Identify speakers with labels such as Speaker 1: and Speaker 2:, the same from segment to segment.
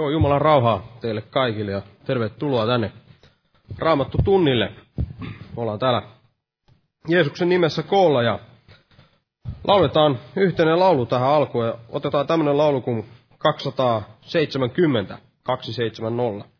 Speaker 1: Joo, Jumalan rauhaa teille kaikille ja tervetuloa tänne Raamattu tunnille. Ollaan täällä Jeesuksen nimessä koolla ja lauletaan yhteinen laulu tähän alkuun ja otetaan tämmöinen laulu kuin 270, 270.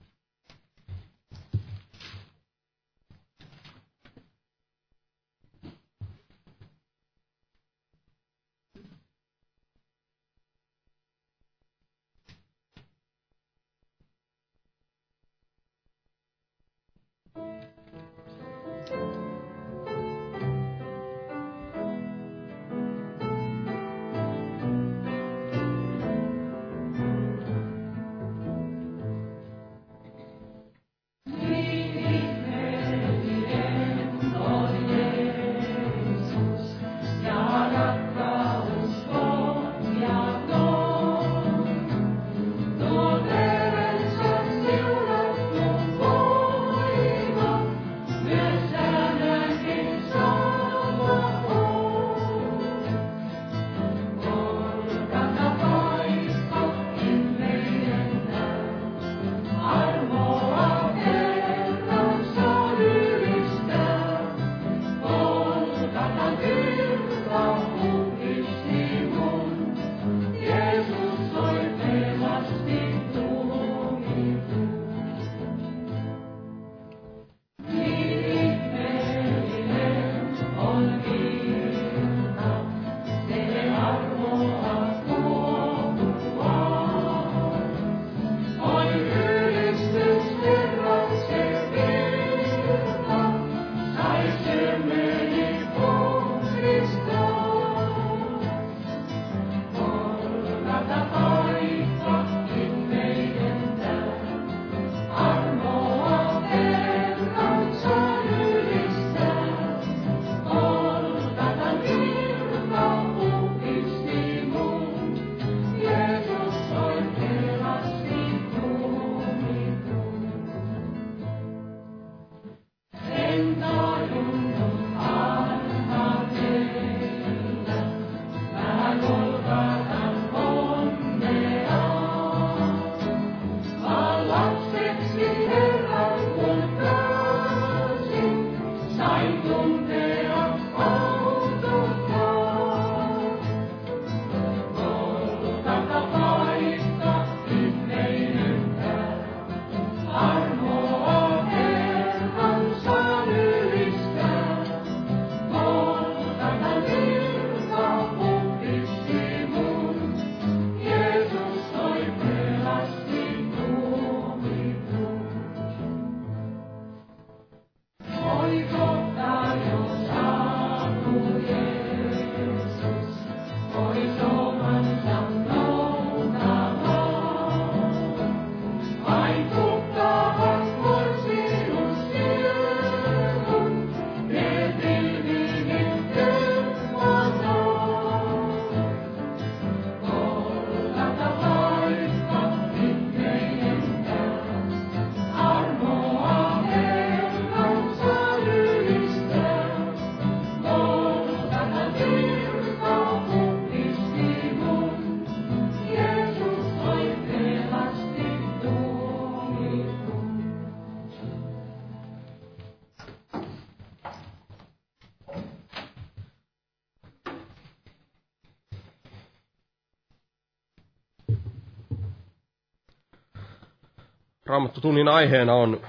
Speaker 1: Raamattotunnin aiheena on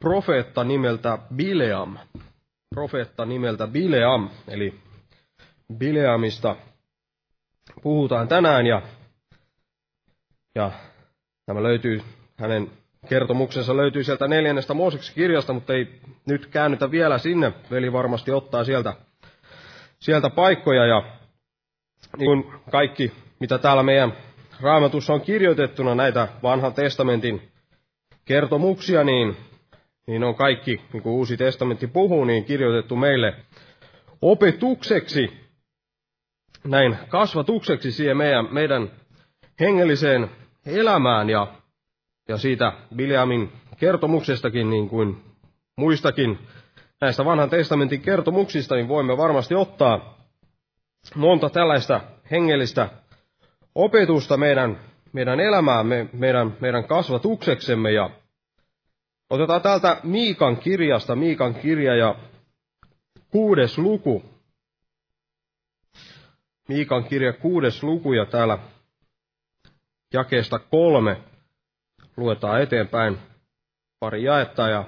Speaker 1: profeetta nimeltä Bileam. Profeetta nimeltä Bileam, eli Bileamista puhutaan tänään ja, ja tämä löytyy, hänen kertomuksensa löytyy sieltä neljännestä Mooseksen kirjasta, mutta ei nyt käännytä vielä sinne. Veli varmasti ottaa sieltä, sieltä paikkoja ja niin kuin kaikki, mitä täällä meidän raamatussa on kirjoitettuna näitä vanhan testamentin kertomuksia, niin, niin on kaikki, niin kuin Uusi testamentti puhuu, niin kirjoitettu meille opetukseksi, näin kasvatukseksi siihen meidän, meidän hengelliseen elämään ja, ja siitä Bileamin kertomuksestakin, niin kuin muistakin näistä vanhan testamentin kertomuksista, niin voimme varmasti ottaa monta tällaista hengellistä opetusta meidän,
Speaker 2: meidän elämäämme, meidän, meidän kasvatukseksemme. Ja otetaan täältä Miikan kirjasta, Miikan kirja ja kuudes luku. Miikan kirja kuudes luku ja täällä jakeesta kolme luetaan eteenpäin pari jaetta ja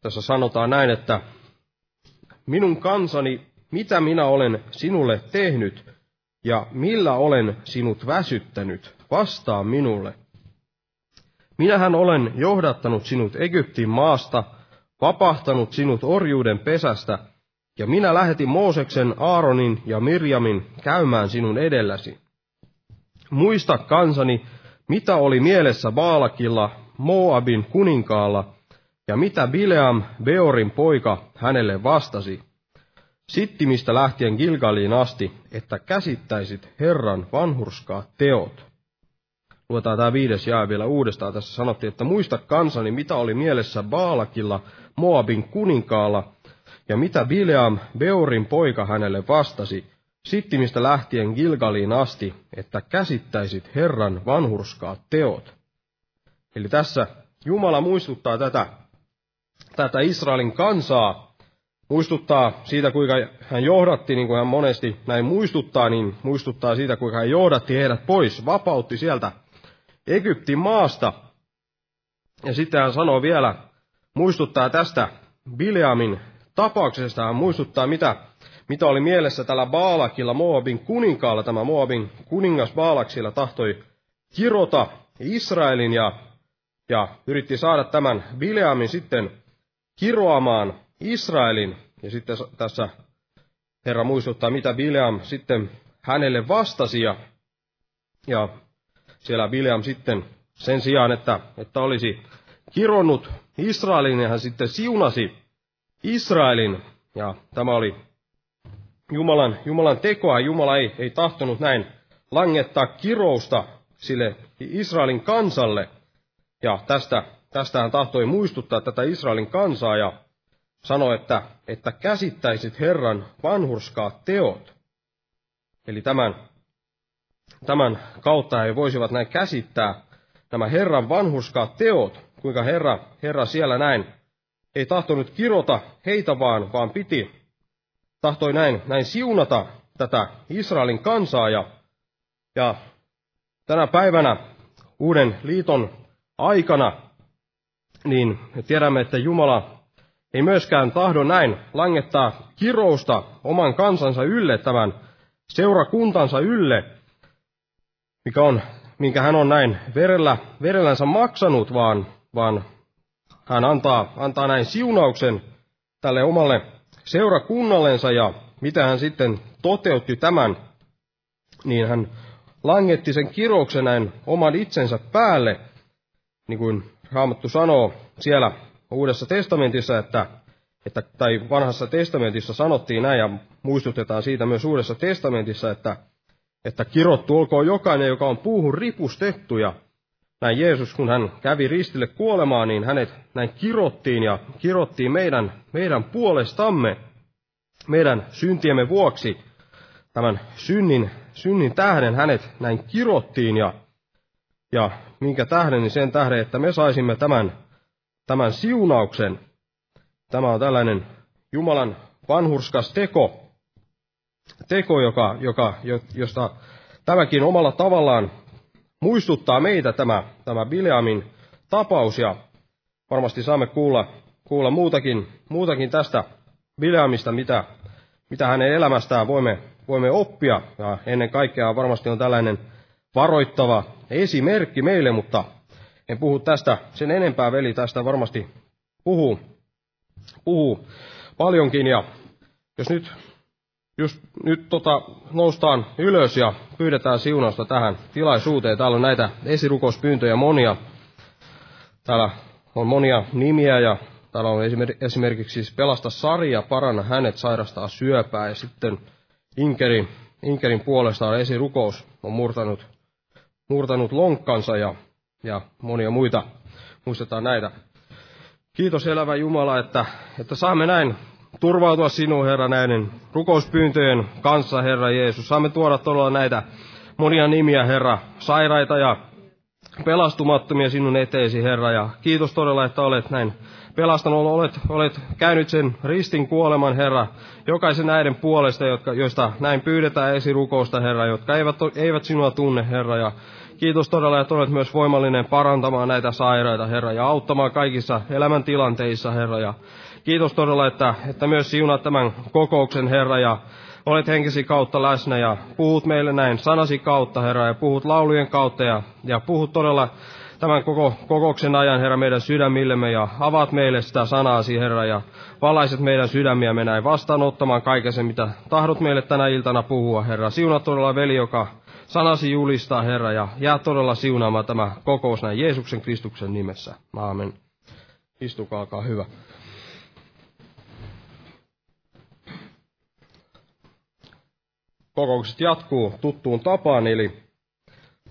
Speaker 2: tässä sanotaan näin, että minun kansani, mitä minä olen sinulle tehnyt ja millä olen sinut väsyttänyt, vastaa minulle. Minähän olen johdattanut sinut Egyptin maasta, vapahtanut sinut orjuuden pesästä, ja minä lähetin Mooseksen, Aaronin ja Mirjamin käymään sinun edelläsi. Muista kansani, mitä oli mielessä Baalakilla, Moabin kuninkaalla, ja mitä Bileam, Beorin poika, hänelle vastasi. Sittimistä lähtien Gilgaliin asti, että käsittäisit Herran vanhurskaat teot. Luetaan tämä viides jää vielä uudestaan. Tässä sanottiin, että muista kansani, mitä oli mielessä Baalakilla, Moabin kuninkaalla, ja mitä Bileam, Beorin poika, hänelle vastasi, sittimistä lähtien Gilgaliin asti, että käsittäisit Herran vanhurskaat teot. Eli tässä Jumala muistuttaa tätä, tätä Israelin kansaa, muistuttaa siitä, kuinka hän johdatti, niin kuin hän monesti näin muistuttaa, niin muistuttaa siitä, kuinka hän johdatti heidät pois, vapautti sieltä Egyptin maasta. Ja sitten hän sanoo vielä, muistuttaa tästä Bileamin tapauksesta, hän muistuttaa, mitä mitä oli mielessä tällä Baalakilla, Moabin kuninkaalla, tämä Moabin kuningas Baalaksilla tahtoi kirota Israelin ja, ja yritti saada tämän Bileamin sitten kiroamaan Israelin. Ja sitten tässä Herra muistuttaa, mitä Bileam sitten hänelle vastasi. Ja, ja siellä Bileam sitten sen sijaan, että, että olisi kironnut Israelin, ja hän sitten siunasi Israelin. Ja tämä oli Jumalan, Jumalan tekoa. Jumala ei, ei tahtonut näin langettaa kirousta sille Israelin kansalle. Ja tästä, tästä hän tahtoi muistuttaa tätä Israelin kansaa ja sanoi, että, että käsittäisit Herran vanhurskaat teot. Eli tämän, tämän kautta he voisivat näin käsittää nämä Herran vanhurskaat teot, kuinka Herra, Herra siellä näin ei tahtonut kirota heitä vaan, vaan piti tahtoi näin, näin siunata tätä Israelin kansaa ja, ja tänä päivänä uuden liiton aikana, niin me tiedämme, että Jumala ei myöskään tahdo näin langettaa kirousta oman kansansa ylle, tämän seurakuntansa ylle, mikä on, minkä hän on näin verellä, verellänsä maksanut, vaan, vaan hän antaa, antaa näin siunauksen tälle omalle seurakunnallensa. Ja mitä hän sitten toteutti tämän, niin hän langetti sen kirouksen näin oman itsensä päälle, niin kuin Raamattu sanoo siellä Uudessa testamentissa, että, että, tai vanhassa testamentissa sanottiin näin, ja muistutetaan siitä myös Uudessa testamentissa, että, että kirottu olkoon jokainen, joka on puuhun ripustettu, ja näin Jeesus, kun hän kävi ristille kuolemaan, niin hänet näin kirottiin ja kirottiin meidän, meidän puolestamme, meidän syntiemme vuoksi. Tämän synnin, synnin tähden hänet näin kirottiin ja, ja minkä tähden, niin sen tähden, että me saisimme tämän, tämän siunauksen. Tämä on tällainen Jumalan vanhurskas teko, teko joka, joka, josta tämäkin omalla tavallaan muistuttaa meitä tämä, tämä Bileamin tapaus ja varmasti saamme kuulla, kuulla muutakin, muutakin tästä Bileamista, mitä, mitä hänen elämästään voimme, voimme oppia. Ja ennen kaikkea varmasti on tällainen varoittava esimerkki meille, mutta en puhu tästä sen enempää, veli tästä varmasti puhuu, puhuu paljonkin. Ja jos nyt just nyt tota, noustaan ylös ja pyydetään siunausta tähän tilaisuuteen. Täällä on näitä esirukouspyyntöjä monia. Täällä on monia nimiä ja täällä on esimerkiksi siis Pelasta Sarja, paranna hänet, sairastaa syöpää ja sitten Inkerin, Inkerin puolestaan esirukous on murtanut, murtanut lonkkansa ja, ja monia muita. Muistetaan näitä. Kiitos elävä Jumala, että, että saamme näin turvautua sinuun, Herra, näiden rukouspyyntöjen kanssa, Herra Jeesus. Saamme tuoda todella näitä
Speaker 1: monia nimiä, Herra, sairaita ja pelastumattomia sinun eteesi, Herra, ja kiitos todella, että olet näin pelastanut, olet, olet käynyt sen ristin kuoleman, Herra, jokaisen näiden puolesta, jotka, joista näin pyydetään esirukousta, Herra, jotka eivät, eivät sinua tunne, Herra, ja kiitos todella, että olet myös voimallinen parantamaan näitä sairaita, Herra, ja auttamaan kaikissa elämäntilanteissa, Herra, ja kiitos todella, että, että myös siunat tämän kokouksen, Herra, ja olet henkesi kautta läsnä ja puhut meille näin sanasi kautta, Herra, ja puhut laulujen kautta ja, ja puhut todella tämän koko kokouksen ajan, Herra, meidän sydämillemme ja avaat meille sitä sanaasi, Herra, ja valaiset meidän sydämiämme näin vastaanottamaan kaiken sen, mitä tahdot meille tänä iltana puhua, Herra. Siuna todella veli, joka sanasi julistaa, Herra, ja jää todella siunaamaan tämä kokous näin Jeesuksen Kristuksen nimessä. Aamen. Istukaa, olkaa hyvä. Kokoukset jatkuu tuttuun tapaan, eli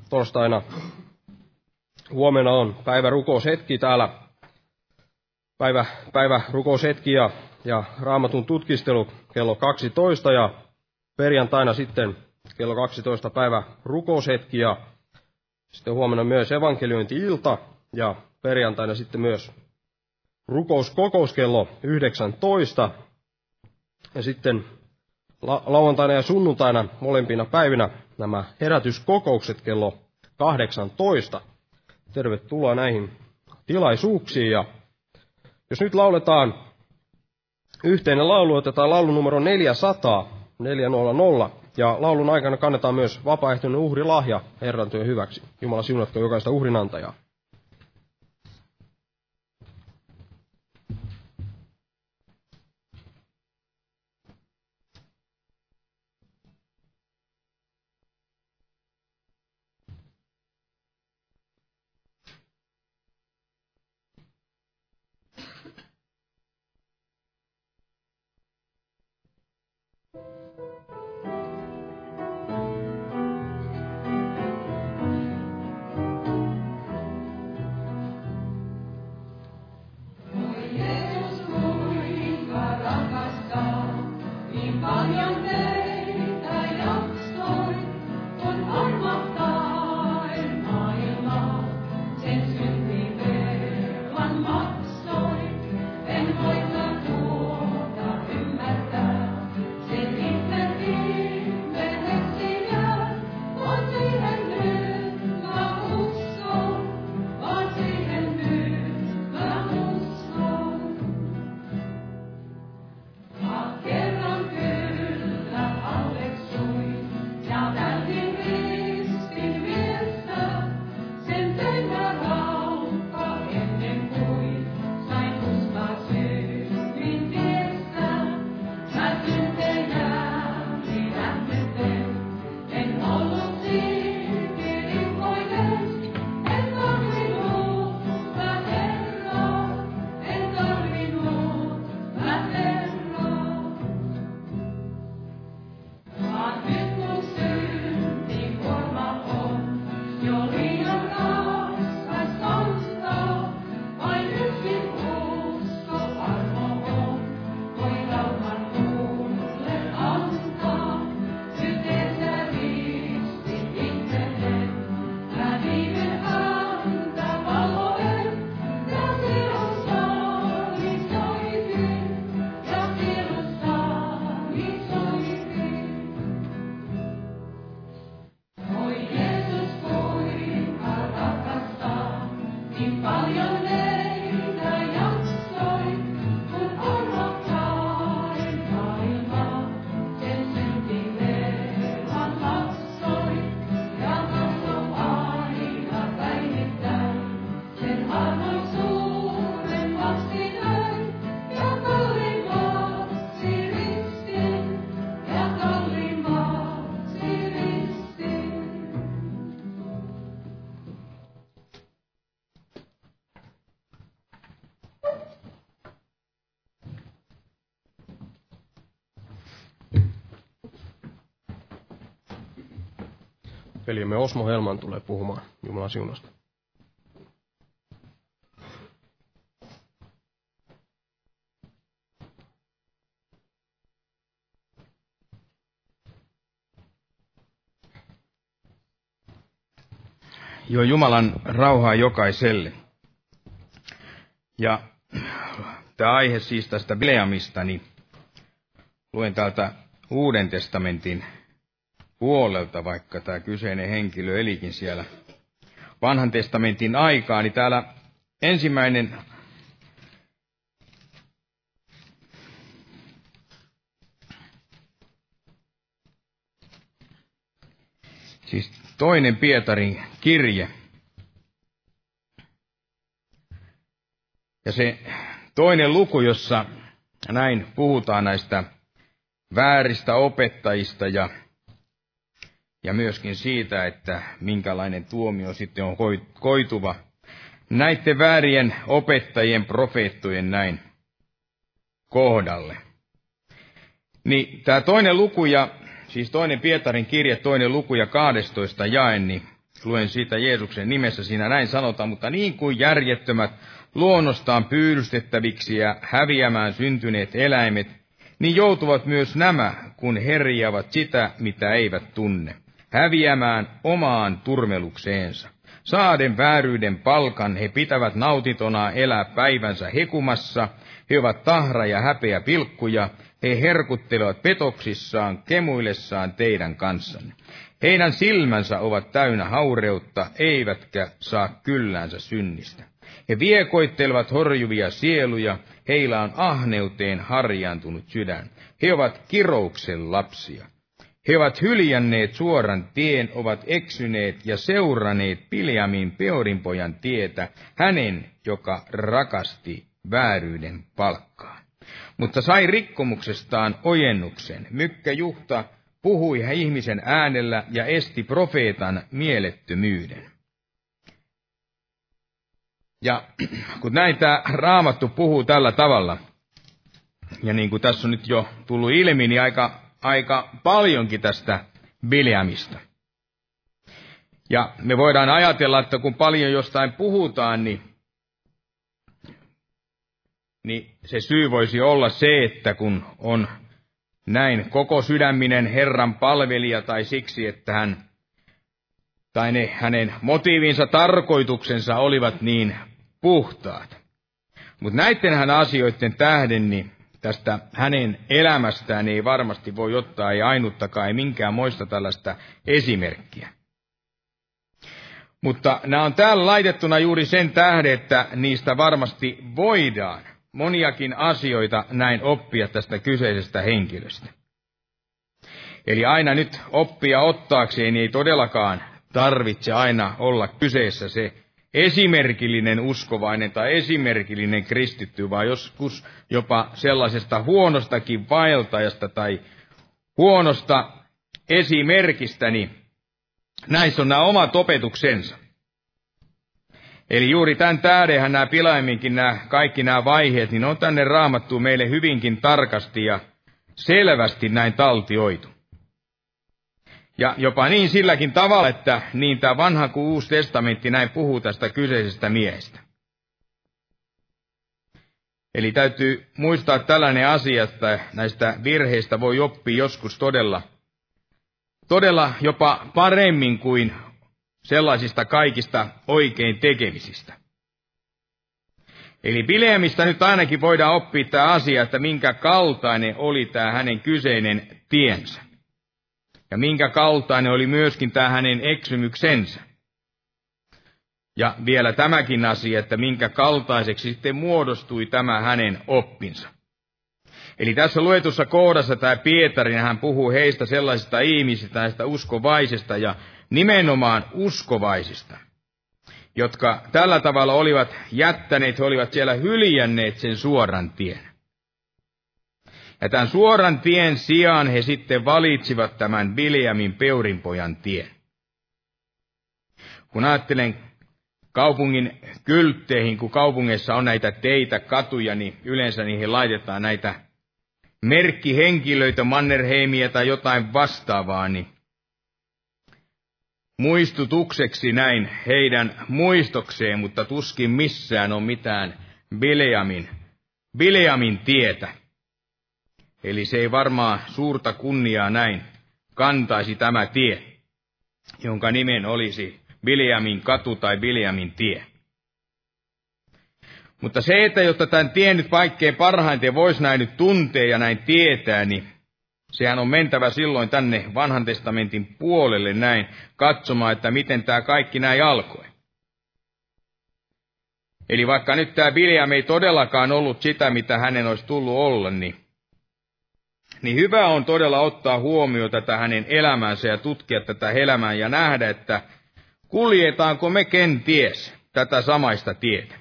Speaker 1: torstaina huomenna on päivä rukoushetki täällä. Päivä, päivä rukoushetki ja, ja raamatun tutkistelu kello 12 ja perjantaina sitten kello 12 päivä rukoushetki ja sitten huomenna myös evankeliointi-ilta ja perjantaina sitten myös rukouskokous kello 19 ja sitten la- lauantaina ja sunnuntaina molempina päivinä nämä herätyskokoukset kello 18. Tervetuloa näihin tilaisuuksiin ja jos nyt lauletaan yhteinen laulu, otetaan laulu numero 400, 400, ja laulun aikana kannetaan myös vapaaehtoinen uhrilahja Herran työn hyväksi. Jumala siunatko jokaista uhrinantajaa. Velimme Osmo Helman tulee puhumaan Jumalan siunasta.
Speaker 3: Jo Jumalan rauhaa jokaiselle. Ja tämä aihe siis tästä Bileamista, niin luen täältä Uuden testamentin puolelta, vaikka tämä kyseinen henkilö elikin siellä vanhan testamentin aikaa, niin täällä ensimmäinen Siis toinen Pietarin kirje. Ja se toinen luku, jossa näin puhutaan näistä vääristä opettajista ja, ja myöskin siitä, että minkälainen tuomio sitten on koituva. Näiden väärien opettajien, profeettojen näin kohdalle. Niin tämä toinen luku ja siis toinen Pietarin kirje, toinen luku ja 12 jae, niin luen siitä Jeesuksen nimessä. Siinä näin sanotaan, mutta niin kuin järjettömät luonnostaan pyydystettäviksi ja häviämään syntyneet eläimet, niin joutuvat myös nämä, kun herjaavat sitä, mitä eivät tunne, häviämään omaan turmelukseensa. Saaden vääryyden palkan he pitävät nautitona elää päivänsä hekumassa, he ovat tahra ja häpeä pilkkuja, he herkuttelevat petoksissaan, kemuillessaan teidän kanssanne. Heidän silmänsä ovat täynnä haureutta, eivätkä saa kylläänsä synnistä. He viekoittelevat horjuvia sieluja, heillä on ahneuteen harjaantunut sydän. He ovat kirouksen lapsia. He ovat hyljänneet suoran tien, ovat eksyneet ja seuranneet Piljamin Peorinpojan tietä, hänen, joka rakasti vääryyden palkkaa mutta sai rikkomuksestaan ojennuksen. Mykkä Juhta puhui ihmisen äänellä ja esti profeetan mielettömyyden. Ja kun näin tämä raamattu puhuu tällä tavalla, ja niin kuin tässä on nyt jo tullut ilmi, niin aika, aika paljonkin tästä Bileamista. Ja me voidaan ajatella, että kun paljon jostain puhutaan, niin niin se syy voisi olla se, että kun on näin koko sydäminen Herran palvelija tai siksi, että hän tai ne hänen motiivinsa, tarkoituksensa olivat niin puhtaat. Mutta näidenhän asioiden tähden, niin tästä hänen elämästään ei varmasti voi ottaa ei ainuttakaan, ei minkään moista tällaista esimerkkiä. Mutta nämä on täällä laitettuna juuri sen tähden, että niistä varmasti voidaan moniakin asioita näin oppia tästä kyseisestä henkilöstä. Eli aina nyt oppia ottaakseen ei todellakaan tarvitse aina olla kyseessä se esimerkillinen uskovainen tai esimerkillinen kristitty, vaan joskus jopa sellaisesta huonostakin vaeltajasta tai huonosta esimerkistä, niin näissä on nämä omat opetuksensa. Eli juuri tämän tähdenhän nämä pilaiminkin, nämä, kaikki nämä vaiheet, niin on tänne raamattu meille hyvinkin tarkasti ja selvästi näin taltioitu. Ja jopa niin silläkin tavalla, että niin tämä vanha kuin uusi testamentti näin puhuu tästä kyseisestä miehestä. Eli täytyy muistaa tällainen asia, että näistä virheistä voi oppia joskus todella, todella jopa paremmin kuin sellaisista kaikista oikein tekemisistä. Eli Bileemistä nyt ainakin voidaan oppia tämä asia, että minkä kaltainen oli tämä hänen kyseinen tiensä. Ja minkä kaltainen oli myöskin tämä hänen eksymyksensä. Ja vielä tämäkin asia, että minkä kaltaiseksi sitten muodostui tämä hänen oppinsa. Eli tässä luetussa kohdassa tämä Pietari, hän puhuu heistä sellaisista ihmisistä, näistä uskovaisista ja nimenomaan uskovaisista, jotka tällä tavalla olivat jättäneet, he olivat siellä hyljänneet sen suoran tien. Ja tämän suoran tien sijaan he sitten valitsivat tämän Biliamin peurinpojan tien. Kun ajattelen kaupungin kyltteihin, kun kaupungeissa on näitä teitä, katuja, niin yleensä niihin laitetaan näitä merkkihenkilöitä, Mannerheimia tai jotain vastaavaa, niin muistutukseksi näin heidän muistokseen, mutta tuskin missään on mitään Bileamin, Bileamin tietä. Eli se ei varmaan suurta kunniaa näin kantaisi tämä tie, jonka nimen olisi Biliamin katu tai Biliamin tie. Mutta se, että jotta tämän tien nyt kaikkein parhaiten voisi näin nyt tuntea ja näin tietää, niin sehän on mentävä silloin tänne vanhan testamentin puolelle näin katsomaan, että miten tämä kaikki näin alkoi. Eli vaikka nyt tämä Biljam ei todellakaan ollut sitä, mitä hänen olisi tullut olla, niin, niin hyvä on todella ottaa huomioon tätä hänen elämänsä ja tutkia tätä elämää ja nähdä, että kuljetaanko me kenties tätä samaista tietä.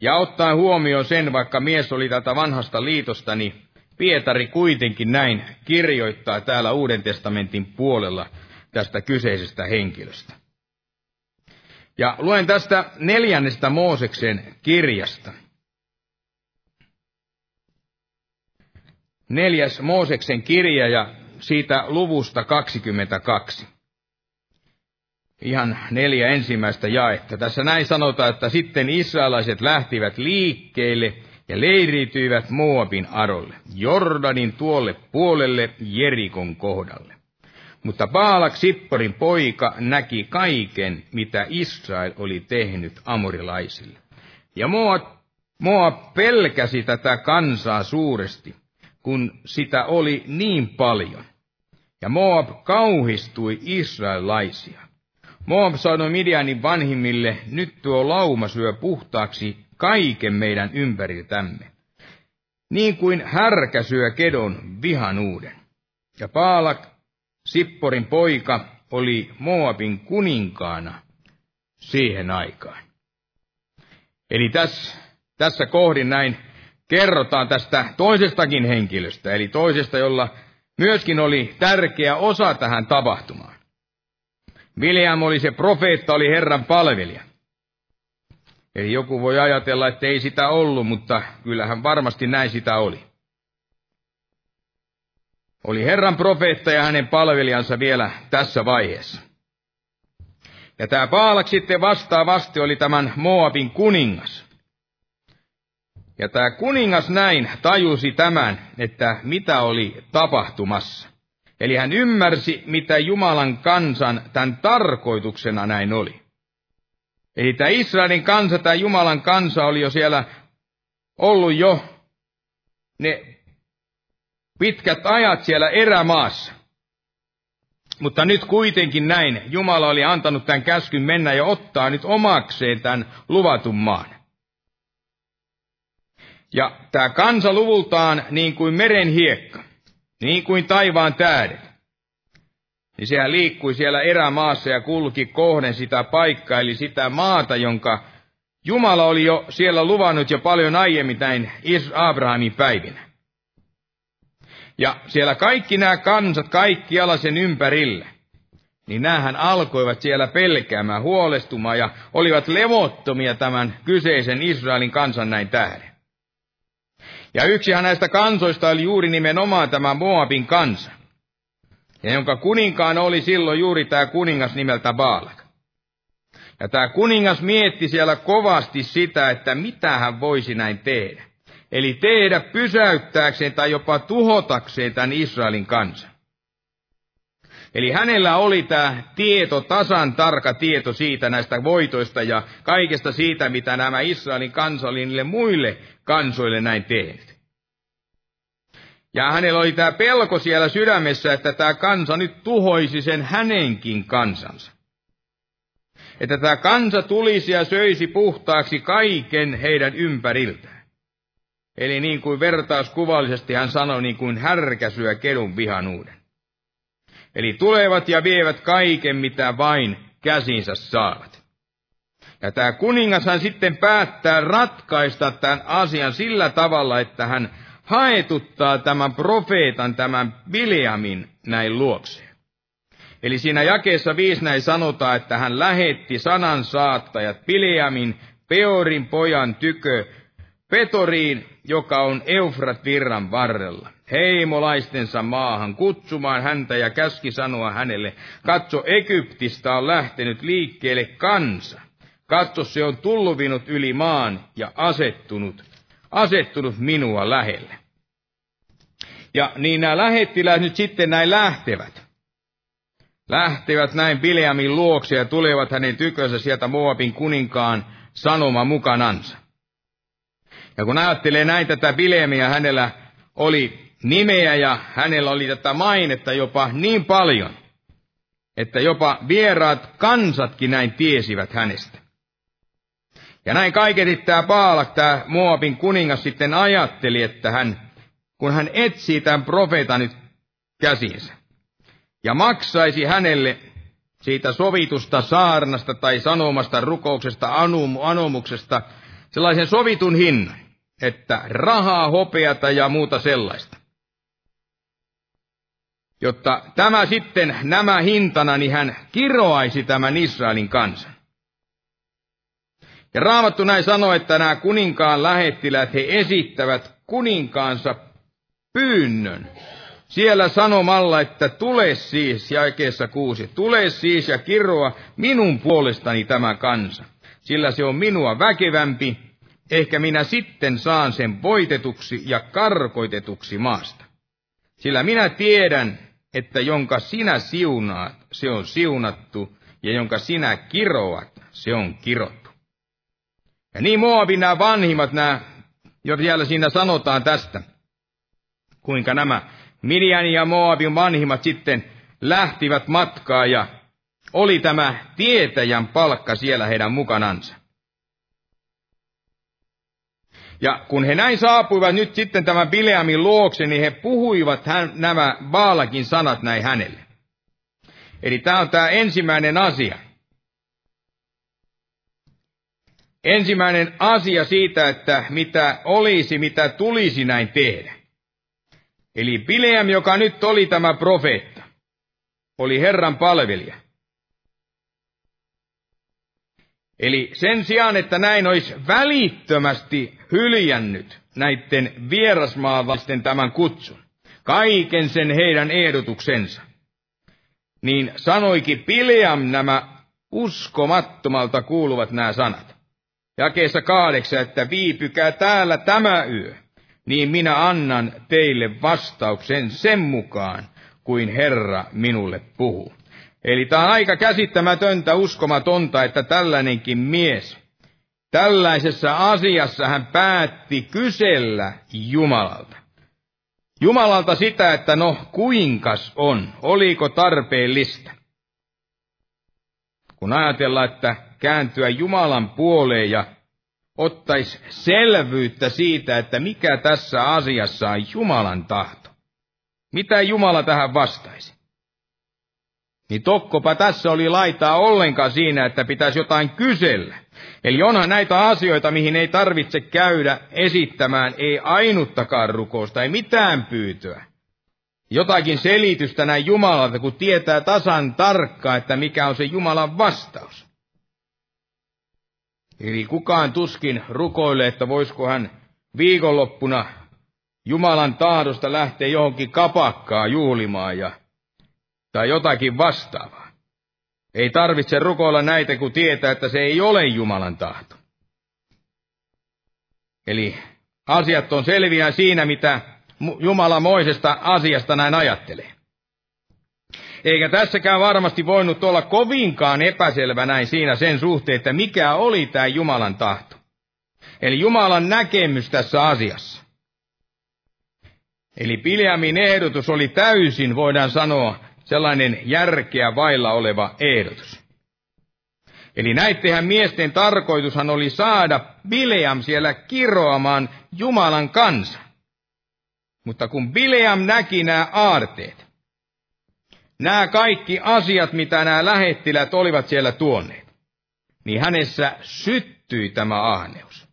Speaker 3: Ja ottaa huomioon sen, vaikka mies oli tätä vanhasta liitosta, niin Pietari kuitenkin näin kirjoittaa täällä Uuden testamentin puolella tästä kyseisestä henkilöstä. Ja luen tästä neljännestä Mooseksen kirjasta. Neljäs Mooseksen kirja ja siitä luvusta 22. Ihan neljä ensimmäistä jaetta. Tässä näin sanotaan, että sitten israelaiset lähtivät liikkeelle ja leiriytyivät Moabin arolle, Jordanin tuolle puolelle Jerikon kohdalle. Mutta Baalak Sipporin poika näki kaiken, mitä Israel oli tehnyt amorilaisille. Ja Moab, Moab pelkäsi tätä kansaa suuresti, kun sitä oli niin paljon. Ja Moab kauhistui israelaisia. Moab sanoi Midianin vanhimmille, nyt tuo lauma syö puhtaaksi kaiken meidän ympäriltämme. Niin kuin härkä syö kedon vihanuuden. Ja Paalak Sipporin poika oli Moabin kuninkaana siihen aikaan. Eli tässä, tässä kohdin näin kerrotaan tästä toisestakin henkilöstä, eli toisesta, jolla myöskin oli tärkeä osa tähän tapahtumaan. William oli se profeetta, oli Herran palvelija. Eli joku voi ajatella, että ei sitä ollut, mutta kyllähän varmasti näin sitä oli oli Herran profeetta ja hänen palvelijansa vielä tässä vaiheessa. Ja tämä Paalak sitten vastaavasti oli tämän Moabin kuningas. Ja tämä kuningas näin tajusi tämän, että mitä oli tapahtumassa. Eli hän ymmärsi, mitä Jumalan kansan tämän tarkoituksena näin oli. Eli tämä Israelin kansa, tämä Jumalan kansa oli jo siellä ollut jo ne pitkät ajat siellä erämaassa. Mutta nyt kuitenkin näin, Jumala oli antanut tämän käskyn mennä ja ottaa nyt omakseen tämän luvatun maan. Ja tämä kansa luvultaan niin kuin meren hiekka, niin kuin taivaan tähdet. Niin sehän liikkui siellä erämaassa ja kulki kohden sitä paikkaa, eli sitä maata, jonka Jumala oli jo siellä luvannut jo paljon aiemmin näin Abrahamin päivinä. Ja siellä kaikki nämä kansat kaikkialla sen ympärillä, niin näähän alkoivat siellä pelkäämään, huolestumaan ja olivat levottomia tämän kyseisen Israelin kansan näin tähden. Ja yksihän näistä kansoista oli juuri nimenomaan tämä Moabin kansa, ja jonka kuninkaan oli silloin juuri tämä kuningas nimeltä Baalak. Ja tämä kuningas mietti siellä kovasti sitä, että mitä hän voisi näin tehdä. Eli tehdä pysäyttääkseen tai jopa tuhotakseen tämän Israelin kansan. Eli hänellä oli tämä tieto, tasan tarka tieto siitä näistä voitoista ja kaikesta siitä, mitä nämä Israelin kansa oli niille muille kansoille näin tehnyt. Ja hänellä oli tämä pelko siellä sydämessä, että tämä kansa nyt tuhoisi sen hänenkin kansansa. Että tämä kansa tulisi ja söisi puhtaaksi kaiken heidän ympäriltään. Eli niin kuin vertauskuvallisesti hän sanoi, niin kuin härkäsyä kedun vihanuuden. Eli tulevat ja vievät kaiken, mitä vain käsinsä saavat. Ja tämä kuningashan sitten päättää ratkaista tämän asian sillä tavalla, että hän haetuttaa tämän profeetan, tämän Biliamin näin luokseen. Eli siinä jakeessa viisi näin sanotaan, että hän lähetti sanan saattajat Biliamin, Peorin pojan tykö, Petoriin, joka on Eufrat virran varrella, heimolaistensa maahan, kutsumaan häntä ja käski sanoa hänelle, katso Egyptistä on lähtenyt liikkeelle kansa. Katso, se on tulluvinut yli maan ja asettunut, asettunut minua lähelle. Ja niin nämä lähettiläät nyt sitten näin lähtevät. lähtevät näin Bileamin luokse ja tulevat hänen tykönsä sieltä Moabin kuninkaan sanoma mukanansa. Ja kun ajattelee näin tätä Bileamia, hänellä oli nimeä ja hänellä oli tätä mainetta jopa niin paljon, että jopa vieraat kansatkin näin tiesivät hänestä. Ja näin kaiketi tämä Paalak, tämä Moabin kuningas sitten ajatteli, että hän, kun hän etsii tämän profeetan nyt käsiinsä, ja maksaisi hänelle siitä sovitusta saarnasta tai sanomasta rukouksesta, anum, anomuksesta, sellaisen sovitun hinnan, että rahaa, hopeata ja muuta sellaista. Jotta tämä sitten, nämä hintana, niin hän kiroaisi tämän Israelin kansan. Ja Raamattu näin sanoo, että nämä kuninkaan lähettiläät, he esittävät kuninkaansa pyynnön. Siellä sanomalla, että tule siis, jaikeessa kuusi, tule siis ja kiroa minun puolestani tämä kansa, sillä se on minua väkevämpi, ehkä minä sitten saan sen voitetuksi ja karkoitetuksi maasta. Sillä minä tiedän, että jonka sinä siunaat, se on siunattu, ja jonka sinä kiroat, se on kirottu. Ja niin Moabin nämä vanhimmat, nämä, jo vielä siinä sanotaan tästä, kuinka nämä Midian ja Moabin vanhimmat sitten lähtivät matkaa ja oli tämä tietäjän palkka siellä heidän mukanansa. Ja kun he näin saapuivat nyt sitten tämän Bileamin luokse, niin he puhuivat hän, nämä Baalakin sanat näin hänelle. Eli tämä on tämä ensimmäinen asia. Ensimmäinen asia siitä, että mitä olisi, mitä tulisi näin tehdä. Eli Bileam, joka nyt oli tämä profeetta, oli Herran palvelija. Eli sen sijaan, että näin olisi välittömästi hyljännyt näiden vierasmaalaisten tämän kutsun, kaiken sen heidän ehdotuksensa, niin sanoikin Bileam nämä uskomattomalta kuuluvat nämä sanat. Jakeessa kahdeksan, että viipykää täällä tämä yö, niin minä annan teille vastauksen sen mukaan, kuin Herra minulle puhuu. Eli tämä on aika käsittämätöntä, uskomatonta, että tällainenkin mies, tällaisessa asiassa hän päätti kysellä Jumalalta. Jumalalta sitä, että no kuinkas on, oliko tarpeellista. Kun ajatellaan, että kääntyä Jumalan puoleen ja ottaisi selvyyttä siitä, että mikä tässä asiassa on Jumalan tahto. Mitä Jumala tähän vastaisi? Niin tokkopa tässä oli laitaa ollenkaan siinä, että pitäisi jotain kysellä. Eli onhan näitä asioita, mihin ei tarvitse käydä esittämään, ei ainuttakaan rukousta, ei mitään pyytöä. Jotakin selitystä näin Jumalalta, kun tietää tasan tarkkaan, että mikä on se Jumalan vastaus. Eli kukaan tuskin rukoilee, että voisiko hän viikonloppuna Jumalan tahdosta lähteä johonkin kapakkaa juhlimaan ja, tai jotakin vastaavaa. Ei tarvitse rukoilla näitä, kun tietää, että se ei ole Jumalan tahto. Eli asiat on selviä siinä, mitä Jumala moisesta asiasta näin ajattelee. Eikä tässäkään varmasti voinut olla kovinkaan epäselvä näin siinä sen suhteen, että mikä oli tämä Jumalan tahto. Eli Jumalan näkemys tässä asiassa. Eli Piljamin ehdotus oli täysin, voidaan sanoa, sellainen järkeä vailla oleva ehdotus. Eli näittehän miesten tarkoitushan oli saada Bileam siellä kiroamaan Jumalan kanssa. Mutta kun Bileam näki nämä aarteet, nämä kaikki asiat, mitä nämä lähettilät olivat siellä tuoneet, niin hänessä syttyi tämä ahneus.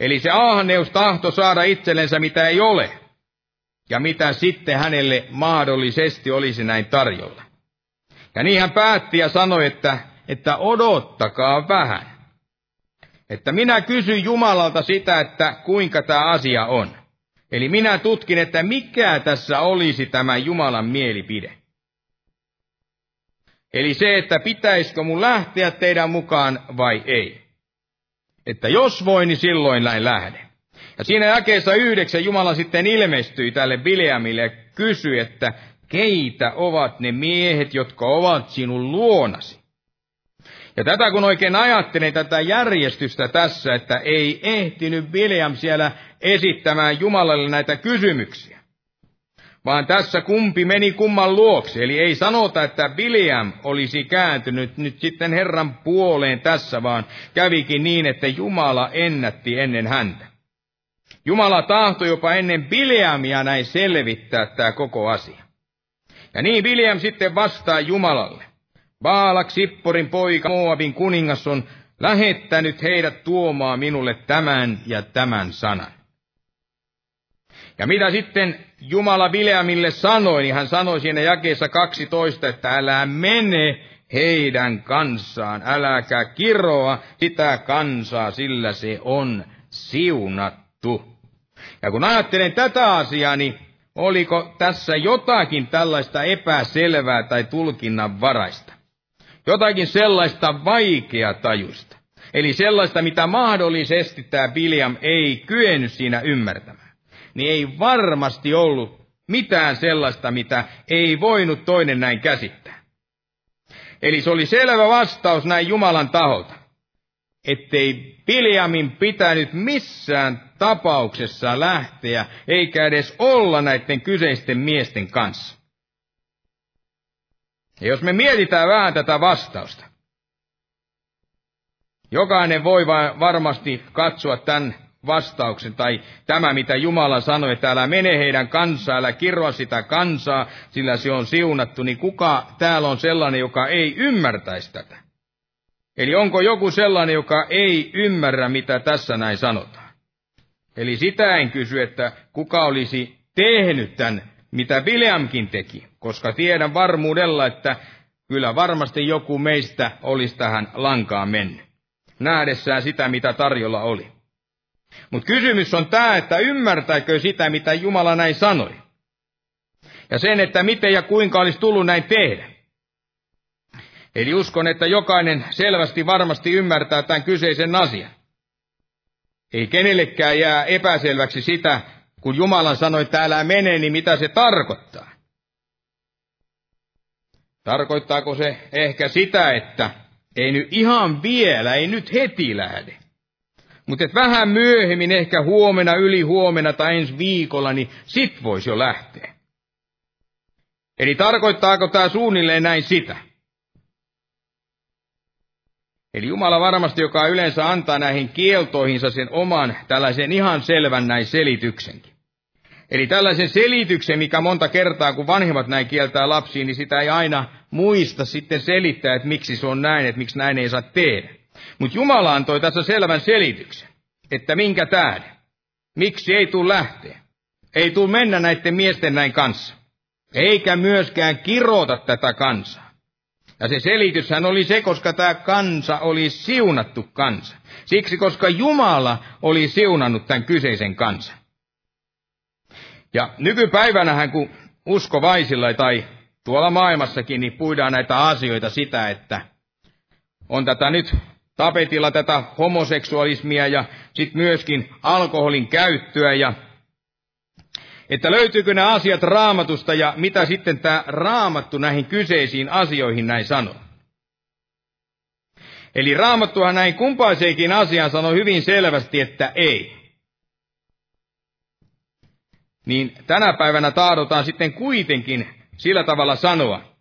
Speaker 3: Eli se ahneus tahto saada itsellensä mitä ei ole, ja mitä sitten hänelle mahdollisesti olisi näin tarjolla. Ja niin hän päätti ja sanoi, että, että odottakaa vähän. Että minä kysyn Jumalalta sitä, että kuinka tämä asia on. Eli minä tutkin, että mikä tässä olisi tämä Jumalan mielipide. Eli se, että pitäisikö mun lähteä teidän mukaan vai ei. Että jos voi, niin silloin näin lähde. Ja siinä jakeessa yhdeksän Jumala sitten ilmestyi tälle Bileamille ja kysyi, että keitä ovat ne miehet, jotka ovat sinun luonasi. Ja tätä kun oikein ajattelin tätä järjestystä tässä, että ei ehtinyt William siellä esittämään Jumalalle näitä kysymyksiä, vaan tässä kumpi meni kumman luokse. Eli ei sanota, että William olisi kääntynyt nyt sitten Herran puoleen tässä, vaan kävikin niin, että Jumala ennätti ennen häntä. Jumala tahtoi jopa ennen Bileamia näin selvittää tämä koko asia. Ja niin William sitten vastaa Jumalalle. Baalak Sipporin poika Moabin kuningas on lähettänyt heidät tuomaan minulle tämän ja tämän sanan. Ja mitä sitten Jumala Bileamille sanoi, niin hän sanoi siinä jakeessa 12, että älä mene heidän kansaan, äläkä kiroa sitä kansaa, sillä se on siunattu. Ja kun ajattelen tätä asiaa, niin oliko tässä jotakin tällaista epäselvää tai tulkinnan varaista? Jotakin sellaista vaikeatajuista. Eli sellaista, mitä mahdollisesti tämä William ei kyennyt siinä ymmärtämään. Niin ei varmasti ollut mitään sellaista, mitä ei voinut toinen näin käsittää. Eli se oli selvä vastaus näin Jumalan taholta, ettei Biljamin pitänyt missään tapauksessa lähteä, eikä edes olla näiden kyseisten miesten kanssa. Ja jos me mietitään vähän tätä vastausta, jokainen voi varmasti katsoa tämän vastauksen, tai tämä, mitä Jumala sanoi, että älä mene heidän kansaa, älä kirroa sitä kansaa, sillä se on siunattu, niin kuka täällä on sellainen, joka ei ymmärtäisi tätä? Eli onko joku sellainen, joka ei ymmärrä, mitä tässä näin sanotaan? Eli sitä en kysy, että kuka olisi tehnyt tämän, mitä Bileamkin teki, koska tiedän varmuudella, että kyllä varmasti joku meistä olisi tähän lankaan mennyt, nähdessään sitä, mitä tarjolla oli. Mutta kysymys on tämä, että ymmärtääkö sitä, mitä Jumala näin sanoi. Ja sen, että miten ja kuinka olisi tullut näin tehdä. Eli uskon, että jokainen selvästi varmasti ymmärtää tämän kyseisen asian. Ei kenellekään jää epäselväksi sitä, kun Jumala sanoi, että älä mene, niin mitä se tarkoittaa. Tarkoittaako se ehkä sitä, että ei nyt ihan vielä, ei nyt heti lähde. Mutta vähän myöhemmin, ehkä huomenna, yli huomenna tai ensi viikolla, niin sit voisi jo lähteä. Eli tarkoittaako tämä suunnilleen näin sitä? Eli Jumala varmasti, joka yleensä antaa näihin kieltoihinsa sen oman tällaisen ihan selvän näin selityksenkin. Eli tällaisen selityksen, mikä monta kertaa, kun vanhemmat näin kieltää lapsiin, niin sitä ei aina muista sitten selittää, että miksi se on näin, että miksi näin ei saa tehdä. Mutta Jumala antoi tässä selvän selityksen, että minkä tähden. Miksi ei tule lähteä. Ei tule mennä näiden miesten näin kanssa. Eikä myöskään kirota tätä kansaa. Ja se selityshän oli se, koska tämä kansa oli siunattu kansa. Siksi, koska Jumala oli siunannut tämän kyseisen kansan. Ja nykypäivänähän, kun uskovaisilla tai tuolla maailmassakin, niin puidaan näitä asioita sitä, että on tätä nyt tapetilla tätä homoseksualismia ja sitten myöskin alkoholin käyttöä ja että löytyykö nämä asiat raamatusta ja mitä sitten tämä raamattu näihin kyseisiin asioihin näin sanoo. Eli raamattuhan näin kumpaiseenkin asiaan sanoi hyvin selvästi, että ei. Niin tänä päivänä tahdotaan sitten kuitenkin sillä tavalla sanoa,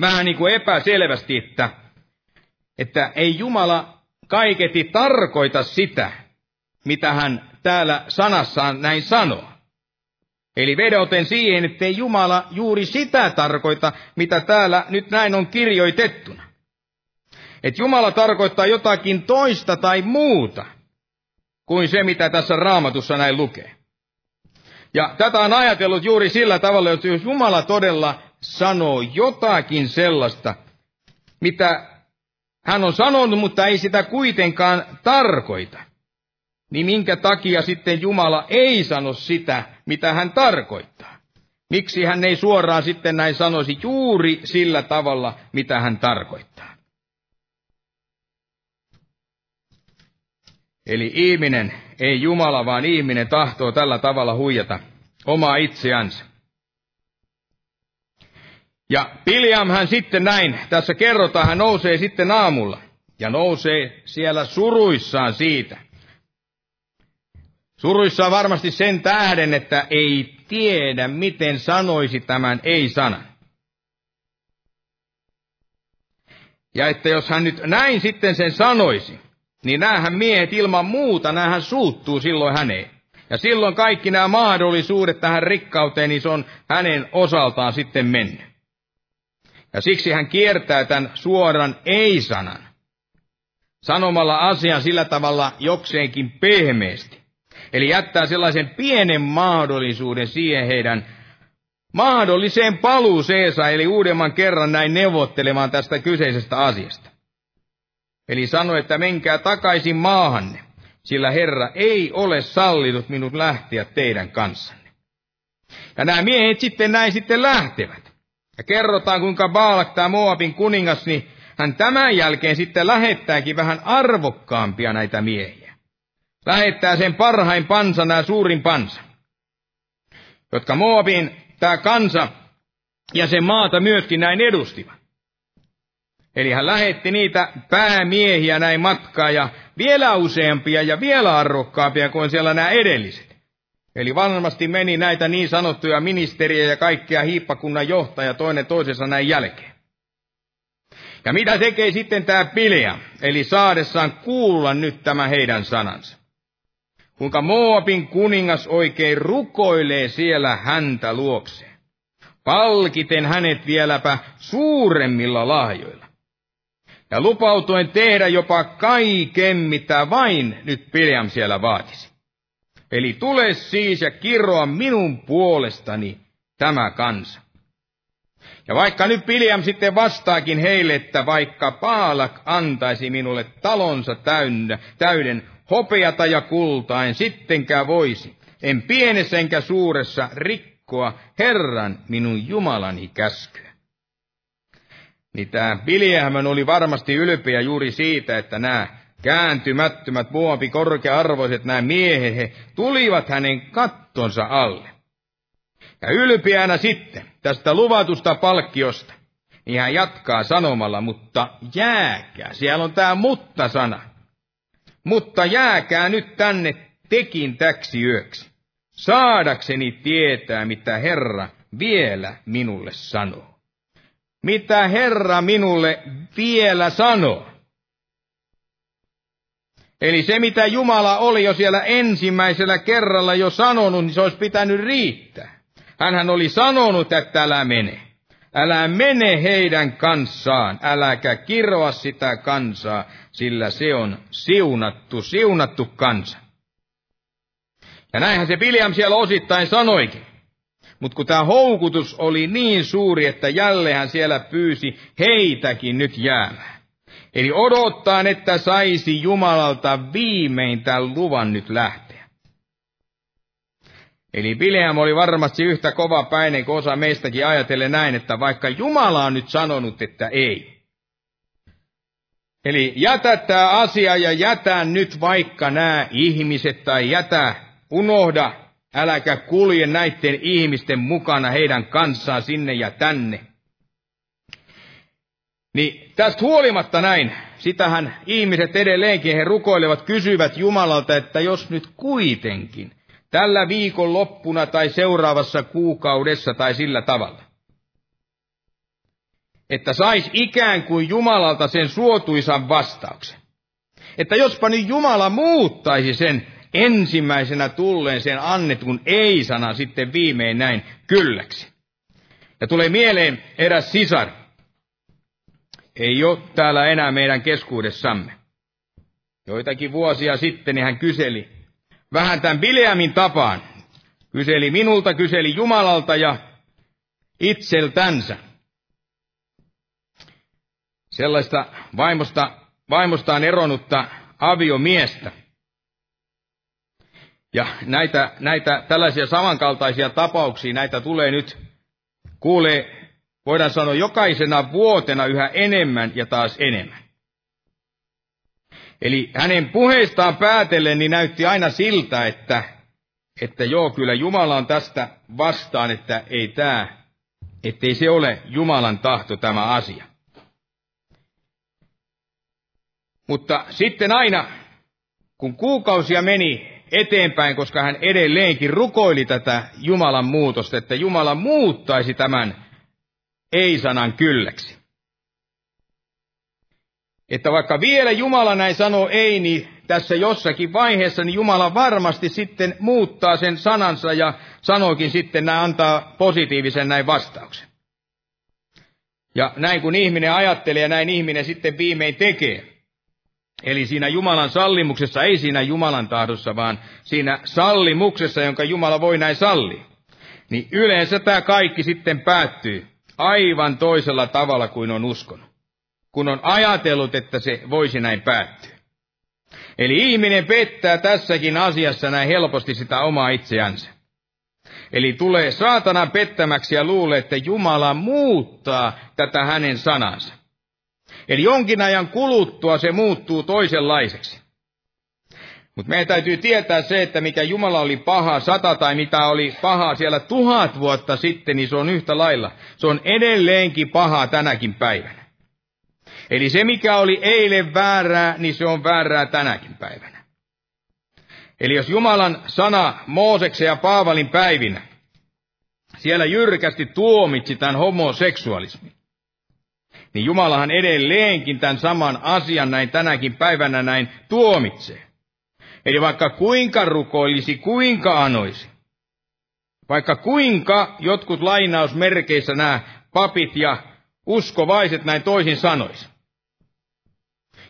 Speaker 3: vähän niin kuin epäselvästi, että, että ei Jumala kaiketi tarkoita sitä, mitä hän täällä sanassaan näin sanoo. Eli vedoten siihen, ettei Jumala juuri sitä tarkoita, mitä täällä nyt näin on kirjoitettuna. Että Jumala tarkoittaa jotakin toista tai muuta kuin se, mitä tässä raamatussa näin lukee. Ja tätä on ajatellut juuri sillä tavalla, että jos Jumala todella sanoo jotakin sellaista, mitä hän on sanonut, mutta ei sitä kuitenkaan tarkoita, niin minkä takia sitten Jumala ei sano sitä, mitä hän tarkoittaa? Miksi hän ei suoraan sitten näin sanoisi juuri sillä tavalla, mitä hän tarkoittaa? Eli ihminen, ei Jumala, vaan ihminen tahtoo tällä tavalla huijata omaa itseänsä. Ja Piljam hän sitten näin, tässä kerrotaan, hän nousee sitten aamulla ja nousee siellä suruissaan siitä. Suruissaan varmasti sen tähden, että ei tiedä, miten sanoisi tämän ei-sanan. Ja että jos hän nyt näin sitten sen sanoisi, niin näähän miehet ilman muuta, näähän suuttuu silloin häneen. Ja silloin kaikki nämä mahdollisuudet tähän rikkauteen, niin se on hänen osaltaan sitten mennyt. Ja siksi hän kiertää tämän suoran ei-sanan, sanomalla asian sillä tavalla jokseenkin pehmeästi. Eli jättää sellaisen pienen mahdollisuuden siihen heidän mahdolliseen paluuseensa, eli uudemman kerran näin neuvottelemaan tästä kyseisestä asiasta. Eli sanoi, että menkää takaisin maahanne, sillä Herra ei ole sallinut minut lähteä teidän kanssanne. Ja nämä miehet sitten näin sitten lähtevät. Ja kerrotaan, kuinka Baalak, tämä Moabin kuningas, niin hän tämän jälkeen sitten lähettääkin vähän arvokkaampia näitä miehiä. Lähettää sen parhain pansa, nämä suurin pansa, jotka Moabin tämä kansa ja sen maata myöskin näin edustivat. Eli hän lähetti niitä päämiehiä näin matkaa ja vielä useampia ja vielä arvokkaampia kuin siellä nämä edelliset. Eli varmasti meni näitä niin sanottuja ministeriä ja kaikkia hiippakunnan johtaja toinen toisensa näin jälkeen. Ja mitä tekee sitten tämä Pilea, eli saadessaan kuulla nyt tämä heidän sanansa? Kuinka Moabin kuningas oikein rukoilee siellä häntä luokseen, palkiten hänet vieläpä suuremmilla lahjoilla ja lupautuen tehdä jopa kaiken, mitä vain nyt Pileam siellä vaatisi. Eli tule siis ja kirroa minun puolestani tämä kansa. Ja vaikka nyt Pileam sitten vastaakin heille, että vaikka Paalak antaisi minulle talonsa täynnä, täyden hopeata ja kultaa, en sittenkään voisi, en pienessä enkä suuressa rikkoa Herran minun Jumalani käskyä niin tämä Biljähmän oli varmasti ylpeä juuri siitä, että nämä kääntymättömät muopi korkea-arvoiset nämä miehet, he tulivat hänen kattonsa alle. Ja ylpeänä sitten tästä luvatusta palkkiosta, niin hän jatkaa sanomalla, mutta jääkää, siellä on tämä mutta-sana. Mutta jääkää nyt tänne tekin täksi yöksi, saadakseni tietää, mitä Herra vielä minulle sanoo mitä Herra minulle vielä sanoo. Eli se, mitä Jumala oli jo siellä ensimmäisellä kerralla jo sanonut, niin se olisi pitänyt riittää. Hänhän oli sanonut, että älä mene. Älä mene heidän kanssaan, äläkä kiroa sitä kansaa, sillä se on siunattu, siunattu kansa. Ja näinhän se William siellä osittain sanoikin. Mutta kun tämä houkutus oli niin suuri, että jälleen hän siellä pyysi heitäkin nyt jäämään. Eli odottaa, että saisi Jumalalta viimein tämän luvan nyt lähteä. Eli Bileam oli varmasti yhtä kova päinen kuin osa meistäkin ajatellen näin, että vaikka Jumala on nyt sanonut, että ei. Eli jätä tämä asia ja jätä nyt vaikka nämä ihmiset tai jätä, unohda Äläkä kulje näiden ihmisten mukana heidän kanssaan sinne ja tänne. Niin tästä huolimatta näin, sitähän ihmiset edelleenkin, he rukoilevat, kysyvät Jumalalta, että jos nyt kuitenkin tällä viikon loppuna tai seuraavassa kuukaudessa tai sillä tavalla, että sais ikään kuin Jumalalta sen suotuisan vastauksen. Että jospa nyt Jumala muuttaisi sen ensimmäisenä tulleen sen annetun ei-sana sitten viimein näin kylläksi. Ja tulee mieleen eräs sisar. Ei ole täällä enää meidän keskuudessamme. Joitakin vuosia sitten hän kyseli, vähän tämän Bileamin tapaan, kyseli minulta, kyseli Jumalalta ja itseltänsä. Sellaista vaimosta, vaimostaan eronnutta aviomiestä – ja näitä, näitä tällaisia samankaltaisia tapauksia, näitä tulee nyt, kuulee, voidaan sanoa jokaisena vuotena yhä enemmän ja taas enemmän. Eli hänen puheistaan päätellen niin näytti aina siltä, että, että joo, kyllä Jumala on tästä vastaan, että ei tämä ettei se ole Jumalan tahto tämä asia. Mutta sitten aina, kun kuukausia meni eteenpäin, koska hän edelleenkin rukoili tätä Jumalan muutosta, että Jumala muuttaisi tämän ei-sanan kylläksi. Että vaikka vielä Jumala näin sanoo ei, niin tässä jossakin vaiheessa, niin Jumala varmasti sitten muuttaa sen sanansa ja sanookin sitten, näin antaa positiivisen näin vastauksen. Ja näin kun ihminen ajattelee ja näin ihminen sitten viimein tekee. Eli siinä Jumalan sallimuksessa, ei siinä Jumalan tahdossa, vaan siinä sallimuksessa, jonka Jumala voi näin sallia. Niin yleensä tämä kaikki sitten päättyy aivan toisella tavalla kuin on uskonut. Kun on ajatellut, että se voisi näin päättyä. Eli ihminen pettää tässäkin asiassa näin helposti sitä omaa itseänsä. Eli tulee saatanan pettämäksi ja luulee, että Jumala muuttaa tätä hänen sanansa. Eli jonkin ajan kuluttua se muuttuu toisenlaiseksi. Mutta meidän täytyy tietää se, että mikä Jumala oli paha sata tai mitä oli pahaa siellä tuhat vuotta sitten, niin se on yhtä lailla. Se on edelleenkin pahaa tänäkin päivänä. Eli se, mikä oli eilen väärää, niin se on väärää tänäkin päivänä. Eli jos Jumalan sana Mooseksen ja Paavalin päivinä siellä jyrkästi tuomitsi tämän homoseksualismin, niin Jumalahan edelleenkin tämän saman asian näin tänäkin päivänä näin tuomitsee. Eli vaikka kuinka rukoilisi, kuinka anoisi, vaikka kuinka jotkut lainausmerkeissä nämä papit ja uskovaiset näin toisin sanoisi.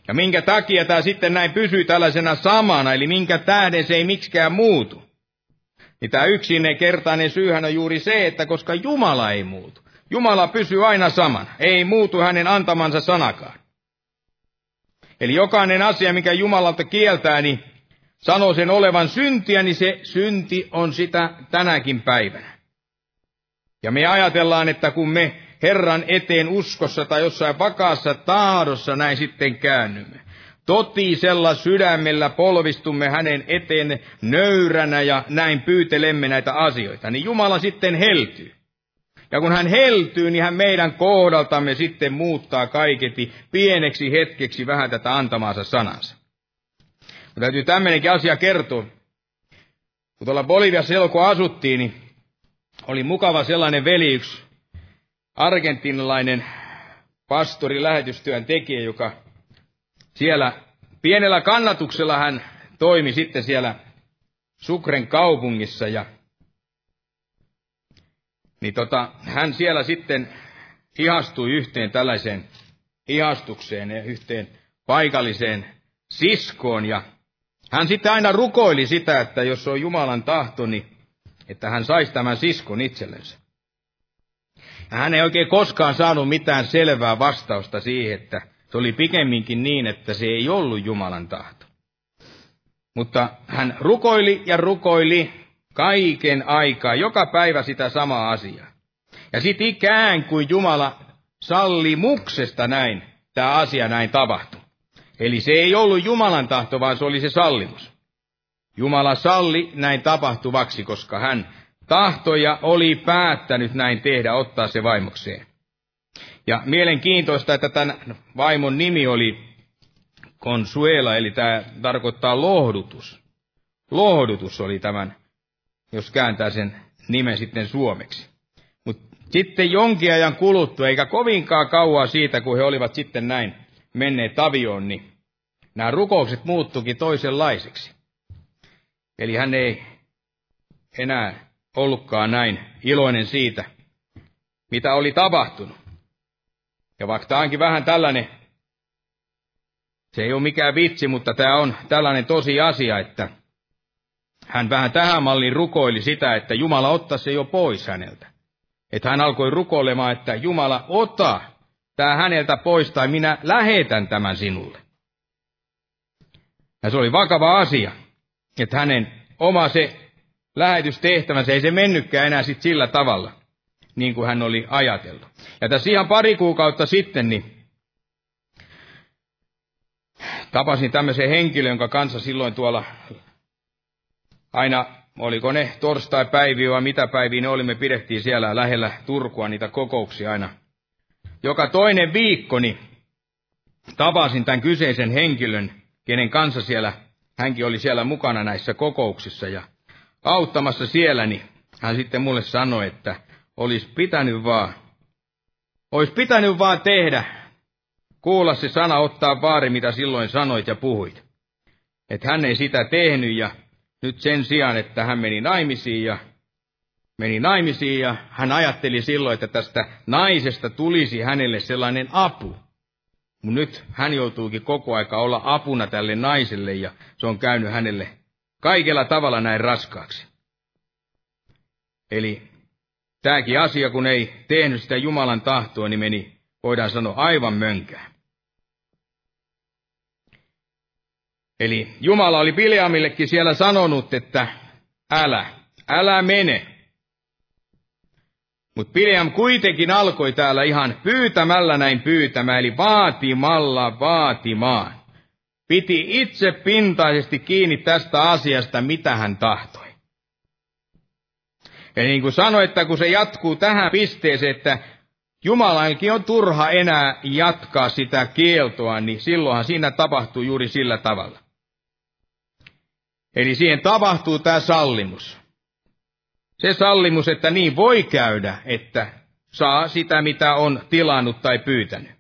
Speaker 3: Ja minkä takia tämä sitten näin pysyy tällaisena samana, eli minkä tähden se ei miksikään muutu. Niin tämä yksinkertainen syyhän on juuri se, että koska Jumala ei muutu. Jumala pysyy aina samana, ei muutu hänen antamansa sanakaan. Eli jokainen asia, mikä Jumalalta kieltää, niin sanoo sen olevan syntiä, niin se synti on sitä tänäkin päivänä. Ja me ajatellaan, että kun me Herran eteen uskossa tai jossain vakaassa tahdossa näin sitten käännymme. Totisella sydämellä polvistumme hänen eteen nöyränä ja näin pyytelemme näitä asioita, niin Jumala sitten heltyy. Ja kun hän heltyy, niin hän meidän kohdaltamme sitten muuttaa kaiketi pieneksi hetkeksi vähän tätä antamaansa sanansa. Mutta täytyy tämmöinenkin asia kertoa. Kun tuolla Boliviassa kun asuttiin, niin oli mukava sellainen veli, yksi argentinalainen pastori, lähetystyön tekijä, joka siellä pienellä kannatuksella hän toimi sitten siellä Sukren kaupungissa ja niin tota, hän siellä sitten ihastui yhteen tällaiseen ihastukseen ja yhteen paikalliseen siskoon ja hän sitten aina rukoili sitä, että jos on Jumalan tahto, niin että hän saisi tämän siskon itsellensä. Ja hän ei oikein koskaan saanut mitään selvää vastausta siihen, että se oli pikemminkin niin, että se ei ollut Jumalan tahto. Mutta hän rukoili ja rukoili kaiken aikaa, joka päivä sitä samaa asiaa. Ja sitten ikään kuin Jumala salli muksesta näin, tämä asia näin tapahtui. Eli se ei ollut Jumalan tahto, vaan se oli se sallimus. Jumala salli näin tapahtuvaksi, koska hän tahtoja oli päättänyt näin tehdä, ottaa se vaimokseen. Ja mielenkiintoista, että tämän vaimon nimi oli Consuela, eli tämä tarkoittaa lohdutus. Lohdutus oli tämän, jos kääntää sen nimen sitten suomeksi. Mutta sitten jonkin ajan kuluttua, eikä kovinkaan kauaa siitä, kun he olivat sitten näin menneet avioon, niin nämä rukoukset muuttukin toisenlaiseksi. Eli hän ei enää ollutkaan näin iloinen siitä, mitä oli tapahtunut. Ja vaikka tämä onkin vähän tällainen, se ei ole mikään vitsi, mutta tämä on tällainen tosi asia, että hän vähän tähän malliin rukoili sitä, että Jumala ottaa se jo pois häneltä. Että hän alkoi rukoilemaan, että Jumala, ota tämä häneltä pois tai minä lähetän tämän sinulle. Ja se oli vakava asia, että hänen oma se lähetystehtävänsä, ei se mennytkään enää sit sillä tavalla, niin kuin hän oli ajatellut. Ja tässä ihan pari kuukautta sitten, niin tapasin tämmöisen henkilön, jonka kanssa silloin tuolla aina oliko ne torstai-päiviä vai mitä päiviä ne oli, me pidettiin siellä lähellä Turkua niitä kokouksia aina. Joka toinen viikko, niin tapasin tämän kyseisen henkilön, kenen kanssa siellä, hänkin oli siellä mukana näissä kokouksissa ja auttamassa siellä, niin hän sitten mulle sanoi, että olisi pitänyt vaan, olisi pitänyt vaan tehdä, kuulla se sana, ottaa vaari, mitä silloin sanoit ja puhuit. Että hän ei sitä tehnyt ja nyt sen sijaan, että hän meni naimisiin ja meni naimisiin ja hän ajatteli silloin, että tästä naisesta tulisi hänelle sellainen apu. Mutta nyt hän joutuukin koko aika olla apuna tälle naiselle ja se on käynyt hänelle kaikella tavalla näin raskaaksi. Eli tämäkin asia, kun ei tehnyt sitä Jumalan tahtoa, niin meni, voidaan sanoa, aivan mönkään. Eli Jumala oli Bileamillekin siellä sanonut, että älä, älä mene. Mutta Bileam kuitenkin alkoi täällä ihan pyytämällä näin pyytämään, eli vaatimalla vaatimaan. Piti itse pintaisesti kiinni tästä asiasta, mitä hän tahtoi. Ja niin kuin sanoin, että kun se jatkuu tähän pisteeseen, että Jumalankin on turha enää jatkaa sitä kieltoa, niin silloinhan siinä tapahtuu juuri sillä tavalla. Eli siihen tapahtuu tämä sallimus. Se sallimus, että niin voi käydä, että saa sitä, mitä on tilannut tai pyytänyt.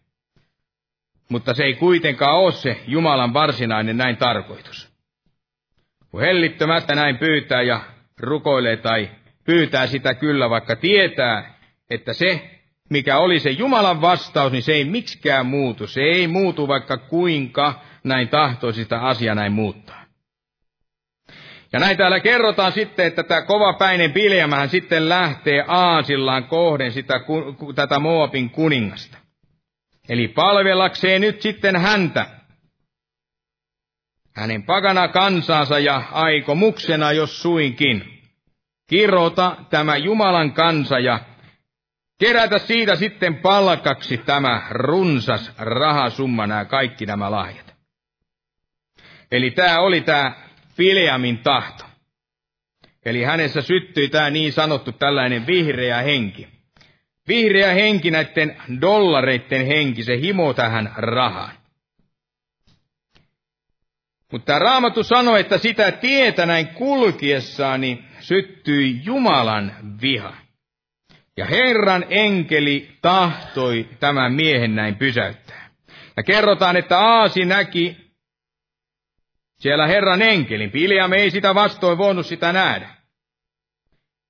Speaker 3: Mutta se ei kuitenkaan ole se Jumalan varsinainen näin tarkoitus. Kun hellittömättä näin pyytää ja rukoilee tai pyytää sitä kyllä, vaikka tietää, että se, mikä oli se Jumalan vastaus, niin se ei miksikään muutu. Se ei muutu, vaikka kuinka näin tahtoisi sitä asiaa näin muuttaa. Ja näin täällä kerrotaan sitten, että tämä kovapäinen Biljamähän sitten lähtee Aasillaan kohden sitä, tätä Moabin kuningasta. Eli palvelakseen nyt sitten häntä, hänen pagana kansansa ja aikomuksena, jos suinkin, kirota tämä Jumalan kansa ja kerätä siitä sitten palkaksi tämä runsas rahasumma, nämä kaikki nämä lahjat. Eli tämä oli tämä Fileamin tahto. Eli hänessä syttyi tämä niin sanottu tällainen vihreä henki. Vihreä henki näiden dollareiden henki, se himo tähän rahaan. Mutta Raamattu sanoi, että sitä tietä näin kulkiessaan niin syttyi Jumalan viha. Ja Herran enkeli tahtoi tämän miehen näin pysäyttää. Ja kerrotaan, että Aasi näki siellä Herran enkelin. Piljam ei sitä vastoin voinut sitä nähdä.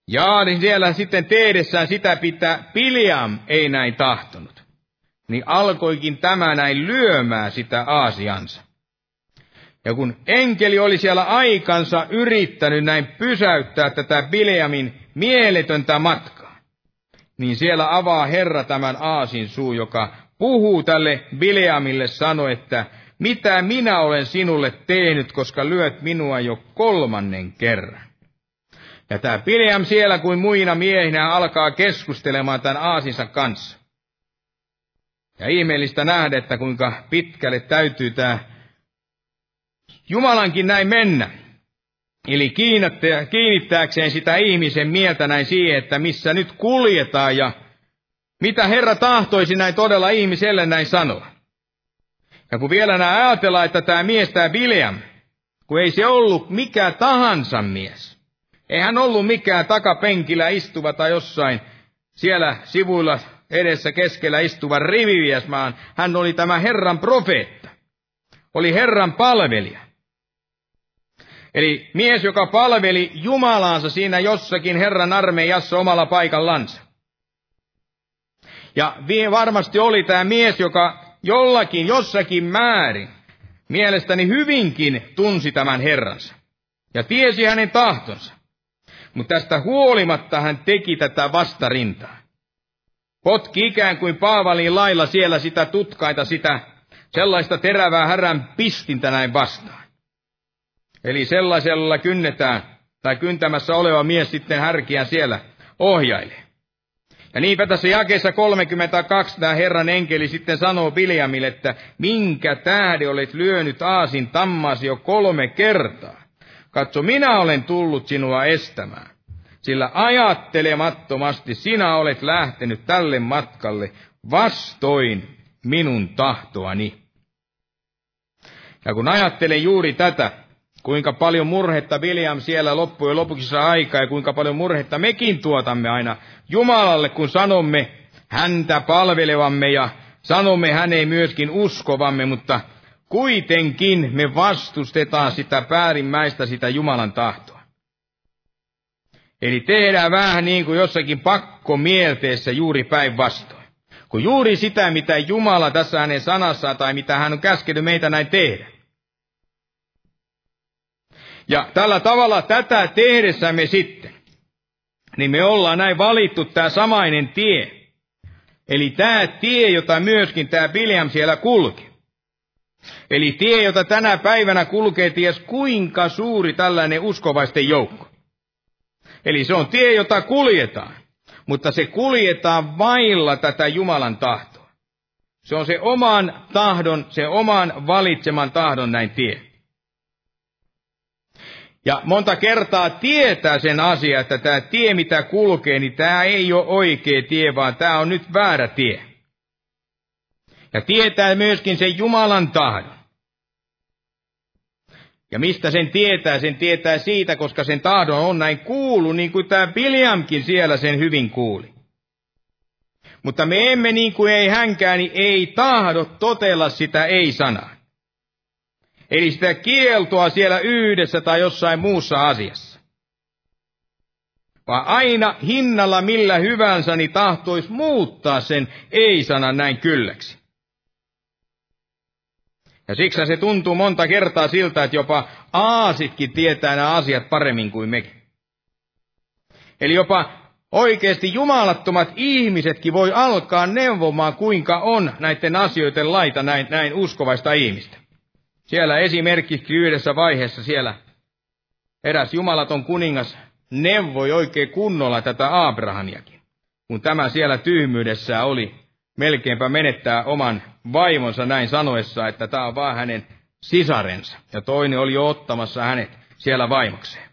Speaker 3: Ja niin siellä sitten teedessään sitä pitää, Piljam ei näin tahtonut. Niin alkoikin tämä näin lyömään sitä aasiansa. Ja kun enkeli oli siellä aikansa yrittänyt näin pysäyttää tätä Bileamin mieletöntä matkaa, niin siellä avaa Herra tämän aasin suu, joka puhuu tälle Bileamille, sano, että mitä minä olen sinulle tehnyt, koska lyöt minua jo kolmannen kerran. Ja tämä Pileam siellä kuin muina miehinä alkaa keskustelemaan tämän aasinsa kanssa. Ja ihmeellistä nähdä, että kuinka pitkälle täytyy tämä Jumalankin näin mennä. Eli kiinnittääkseen sitä ihmisen mieltä näin siihen, että missä nyt kuljetaan ja mitä Herra tahtoisi näin todella ihmiselle näin sanoa. Ja kun vielä nämä ajatellaan, että tämä mies, tämä William, kun ei se ollut mikä tahansa mies. Ei hän ollut mikään takapenkillä istuva tai jossain siellä sivuilla edessä keskellä istuva rivivies, vaan hän oli tämä Herran profeetta. Oli Herran palvelija. Eli mies, joka palveli Jumalaansa siinä jossakin Herran armeijassa omalla paikallansa. Ja varmasti oli tämä mies, joka jollakin, jossakin määrin, mielestäni hyvinkin tunsi tämän Herransa ja tiesi hänen tahtonsa. Mutta tästä huolimatta hän teki tätä vastarintaa. Potki ikään kuin Paavalin lailla siellä sitä tutkaita, sitä sellaista terävää härän pistintä näin vastaan. Eli sellaisella kynnetään, tai kyntämässä oleva mies sitten härkiä siellä ohjailee. Ja niinpä tässä jakeessa 32 tämä Herran enkeli sitten sanoo Biljamille, että minkä tähden olet lyönyt aasin tammasi jo kolme kertaa. Katso, minä olen tullut sinua estämään, sillä ajattelemattomasti sinä olet lähtenyt tälle matkalle vastoin minun tahtoani. Ja kun ajattelen juuri tätä, kuinka paljon murhetta William siellä loppujen lopuksi saa aikaa ja kuinka paljon murhetta mekin tuotamme aina Jumalalle, kun sanomme häntä palvelevamme ja sanomme häneen myöskin uskovamme, mutta kuitenkin me vastustetaan sitä päärimmäistä, sitä Jumalan tahtoa. Eli tehdään vähän niin kuin jossakin pakkomielteessä juuri päinvastoin. Kun juuri sitä, mitä Jumala tässä hänen sanassaan tai mitä hän on käskenyt meitä näin tehdä. Ja tällä tavalla tätä tehdessämme sitten, niin me ollaan näin valittu tämä samainen tie. Eli tämä tie, jota myöskin tämä William siellä kulki. Eli tie, jota tänä päivänä kulkee ties kuinka suuri tällainen uskovaisten joukko. Eli se on tie, jota kuljetaan, mutta se kuljetaan vailla tätä Jumalan tahtoa. Se on se oman tahdon, se oman valitseman tahdon näin tie. Ja monta kertaa tietää sen asia, että tämä tie, mitä kulkee, niin tämä ei ole oikea tie, vaan tämä on nyt väärä tie. Ja tietää myöskin sen Jumalan tahdon. Ja mistä sen tietää? Sen tietää siitä, koska sen tahdon on näin kuulu, niin kuin tämä Biljamkin siellä sen hyvin kuuli. Mutta me emme niin kuin ei hänkään, niin ei tahdo totella sitä ei-sanaa. Eli sitä kieltoa siellä yhdessä tai jossain muussa asiassa. Vaan aina hinnalla millä hyvänsä niin tahtoisi muuttaa sen ei-sanan näin kylläksi. Ja siksi se tuntuu monta kertaa siltä, että jopa aasitkin tietää nämä asiat paremmin kuin mekin. Eli jopa oikeasti jumalattomat ihmisetkin voi alkaa neuvomaan, kuinka on näiden asioiden laita näin, näin uskovaista ihmistä. Siellä esimerkiksi yhdessä vaiheessa siellä eräs jumalaton kuningas neuvoi oikein kunnolla tätä Abrahamiakin, kun tämä siellä tyhmyydessä oli melkeinpä menettää oman vaimonsa näin sanoessa, että tämä on vaan hänen sisarensa, ja toinen oli jo ottamassa hänet siellä vaimokseen.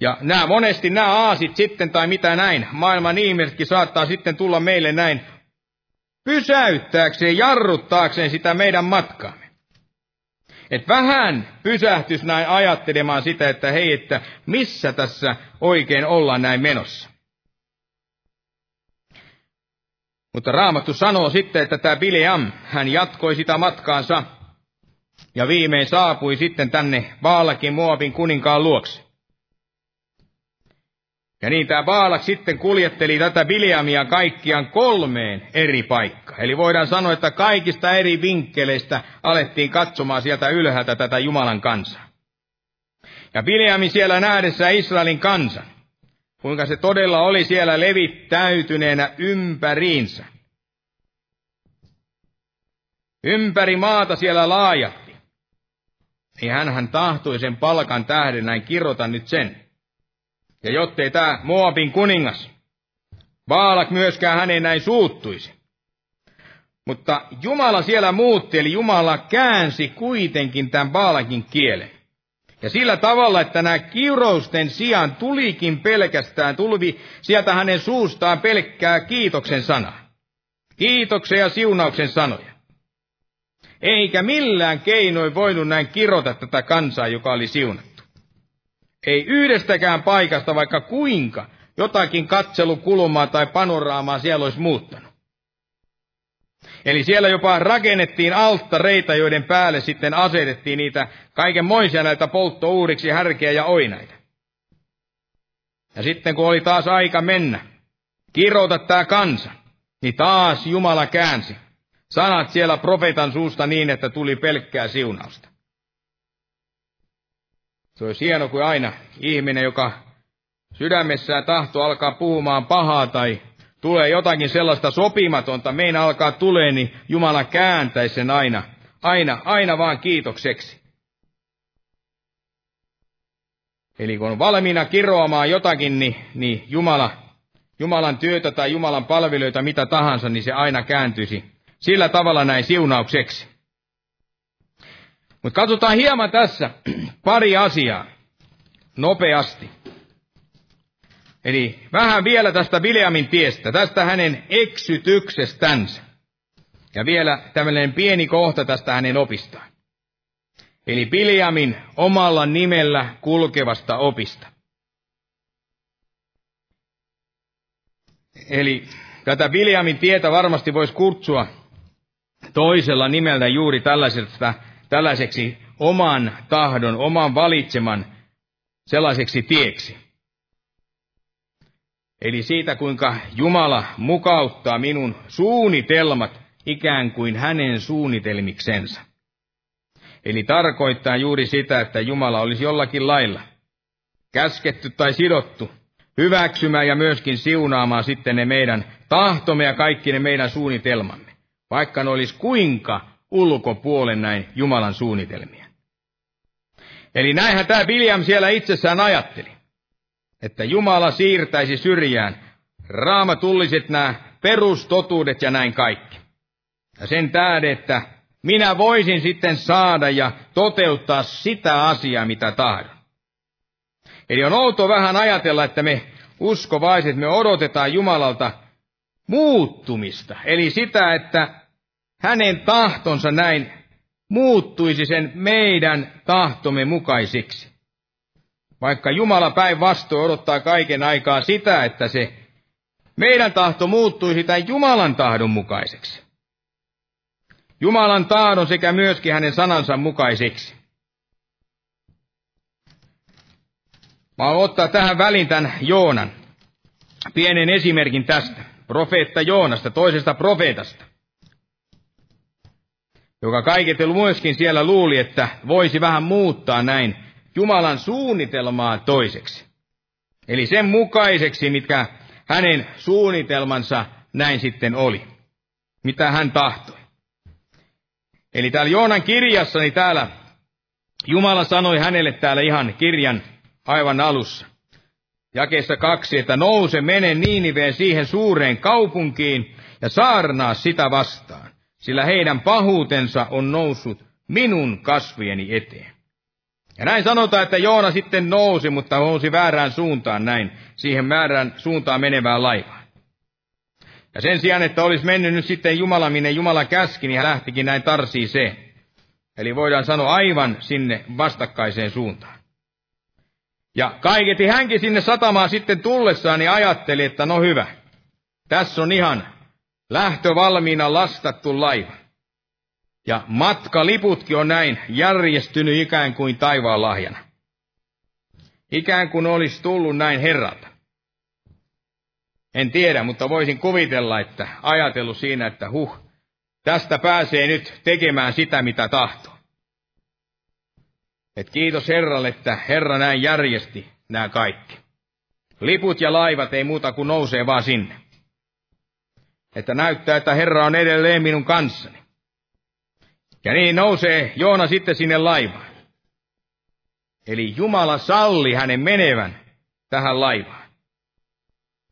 Speaker 3: Ja nämä monesti nämä aasit sitten, tai mitä näin, maailman ihmisetkin saattaa sitten tulla meille näin pysäyttääkseen, jarruttaakseen sitä meidän matkaamme. Et vähän pysähtys näin ajattelemaan sitä, että hei, että missä tässä oikein ollaan näin menossa. Mutta Raamattu sanoo sitten, että tämä Bileam, hän jatkoi sitä matkaansa ja viimein saapui sitten tänne Vaalakin Moabin kuninkaan luokse. Ja niin tämä Baalak sitten kuljetteli tätä Bileamia kaikkiaan kolmeen eri paikkaan. Eli voidaan sanoa, että kaikista eri vinkkeleistä alettiin katsomaan sieltä ylhäältä tätä Jumalan kansaa. Ja Bileami siellä nähdessä Israelin kansan, kuinka se todella oli siellä levittäytyneenä ympäriinsä. Ympäri maata siellä laajatti. Niin hän tahtoi sen palkan tähden näin kirota nyt sen, ja jottei tämä Moabin kuningas, Baalak myöskään hänen näin suuttuisi. Mutta Jumala siellä muutti, eli Jumala käänsi kuitenkin tämän Baalakin kielen. Ja sillä tavalla, että nämä kiurousten sijaan tulikin pelkästään, tulvi sieltä hänen suustaan pelkkää kiitoksen sanaa. Kiitoksen ja siunauksen sanoja. Eikä millään keinoin voinut näin kirota tätä kansaa, joka oli siunattu. Ei yhdestäkään paikasta, vaikka kuinka, jotakin katselukulmaa tai panoraamaa siellä olisi muuttanut. Eli siellä jopa rakennettiin alttareita, joiden päälle sitten asetettiin niitä kaikenmoisia näitä polttouuriksi, härkeä ja oinaita. Ja sitten kun oli taas aika mennä, kirota tämä kansa, niin taas Jumala käänsi. Sanat siellä profeetan suusta niin, että tuli pelkkää siunausta. Se olisi hieno kuin aina ihminen, joka sydämessään tahto alkaa puhumaan pahaa tai tulee jotakin sellaista sopimatonta, meidän alkaa tulee, niin Jumala kääntäisi sen aina, aina, aina vaan kiitokseksi. Eli kun on valmiina kiroamaan jotakin, niin, niin Jumala, Jumalan työtä tai Jumalan palveluita, mitä tahansa, niin se aina kääntyisi sillä tavalla näin siunaukseksi. Mutta katsotaan hieman tässä pari asiaa nopeasti. Eli vähän vielä tästä Viljamin tiestä, tästä hänen eksytyksestänsä. Ja vielä tämmöinen pieni kohta tästä hänen opistaan. Eli Biljamin omalla nimellä kulkevasta opista. Eli tätä Biljamin tietä varmasti voisi kutsua toisella nimellä juuri tällaisesta, tällaiseksi oman tahdon, oman valitseman sellaiseksi tieksi. Eli siitä, kuinka Jumala mukauttaa minun suunnitelmat ikään kuin hänen suunnitelmiksensa. Eli tarkoittaa juuri sitä, että Jumala olisi jollakin lailla käsketty tai sidottu hyväksymään ja myöskin siunaamaan sitten ne meidän tahtomme ja kaikki ne meidän suunnitelmamme, vaikka ne olisi kuinka ulkopuolen näin Jumalan suunnitelmia. Eli näinhän tämä William siellä itsessään ajatteli, että Jumala siirtäisi syrjään raamatulliset nämä perustotuudet ja näin kaikki. Ja sen tähden, että minä voisin sitten saada ja toteuttaa sitä asiaa, mitä tahdon. Eli on outo vähän ajatella, että me uskovaiset, me odotetaan Jumalalta muuttumista. Eli sitä, että hänen tahtonsa näin muuttuisi sen meidän tahtomme mukaisiksi. Vaikka Jumala päinvastoin odottaa kaiken aikaa sitä, että se meidän tahto muuttuisi tämän Jumalan tahdon mukaiseksi. Jumalan tahdon sekä myöskin hänen sanansa mukaisiksi. Mä haluan ottaa tähän väliin tämän Joonan. Pienen esimerkin tästä. Profeetta Joonasta, toisesta profeetasta. Joka kaiketi myöskin siellä luuli, että voisi vähän muuttaa näin Jumalan suunnitelmaa toiseksi. Eli sen mukaiseksi, mitkä hänen suunnitelmansa näin sitten oli. Mitä hän tahtoi. Eli täällä Joonan kirjassa, niin täällä Jumala sanoi hänelle täällä ihan kirjan aivan alussa. Jakeessa kaksi, että nouse, mene Niiniveen siihen suureen kaupunkiin ja saarnaa sitä vastaan, sillä heidän pahuutensa on noussut minun kasvieni eteen. Ja näin sanotaan, että Joona sitten nousi, mutta nousi väärään suuntaan näin, siihen määrään suuntaan menevään laivaan. Ja sen sijaan, että olisi mennyt nyt sitten Jumala, minne Jumala käski, niin hän lähtikin näin se. Eli voidaan sanoa aivan sinne vastakkaiseen suuntaan. Ja kaiketi hänkin sinne satamaan sitten tullessaan, niin ajatteli, että no hyvä, tässä on ihan lähtö valmiina lastattu laiva. Ja matkaliputkin on näin järjestynyt ikään kuin taivaan lahjana. Ikään kuin olisi tullut näin herralta. En tiedä, mutta voisin kuvitella, että ajatellut siinä, että huh, tästä pääsee nyt tekemään sitä, mitä tahtoo. Et kiitos Herralle, että Herra näin järjesti nämä kaikki. Liput ja laivat ei muuta kuin nousee vaan sinne. Että näyttää, että Herra on edelleen minun kanssani. Ja niin nousee Joona sitten sinne laivaan. Eli Jumala salli hänen menevän tähän laivaan.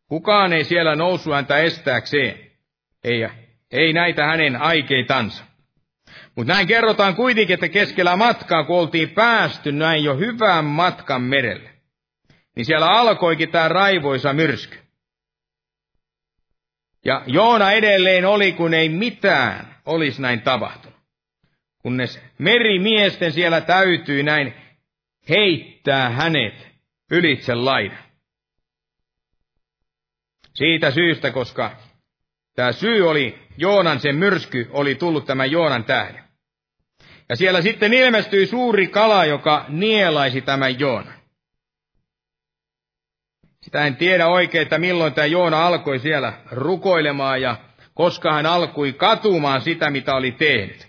Speaker 3: Kukaan ei siellä nousu häntä estääkseen. Ei, ei näitä hänen aikeitansa. Mutta näin kerrotaan kuitenkin, että keskellä matkaa, kun oltiin päästy näin jo hyvän matkan merelle, niin siellä alkoikin tämä raivoisa myrsky. Ja Joona edelleen oli, kun ei mitään olisi näin tapahtunut. Kunnes merimiesten siellä täytyy näin heittää hänet ylitse laidan. Siitä syystä, koska tämä syy oli, Joonan se myrsky oli tullut tämän Joonan tähden. Ja siellä sitten ilmestyi suuri kala, joka nielaisi tämän Joonan. Sitä en tiedä oikein, että milloin tämä Joona alkoi siellä rukoilemaan ja koska hän alkoi katumaan sitä, mitä oli tehnyt.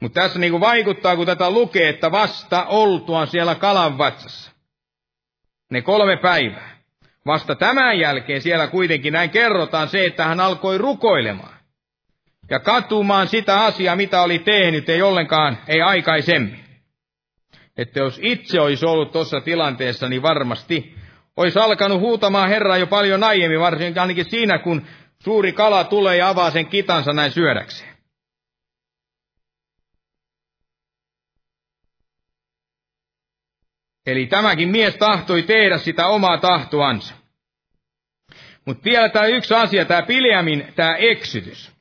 Speaker 3: Mutta tässä niin kuin vaikuttaa, kun tätä lukee, että vasta oltuaan siellä kalan vatsassa. Ne kolme päivää. Vasta tämän jälkeen siellä kuitenkin näin kerrotaan se, että hän alkoi rukoilemaan. Ja katumaan sitä asiaa, mitä oli tehnyt, ei ollenkaan, ei aikaisemmin että jos itse olisi ollut tuossa tilanteessa, niin varmasti olisi alkanut huutamaan Herraa jo paljon aiemmin, varsinkin ainakin siinä, kun suuri kala tulee ja avaa sen kitansa näin syödäkseen. Eli tämäkin mies tahtoi tehdä sitä omaa tahtoansa. Mutta vielä tämä yksi asia, tämä Pileamin, tämä eksytys.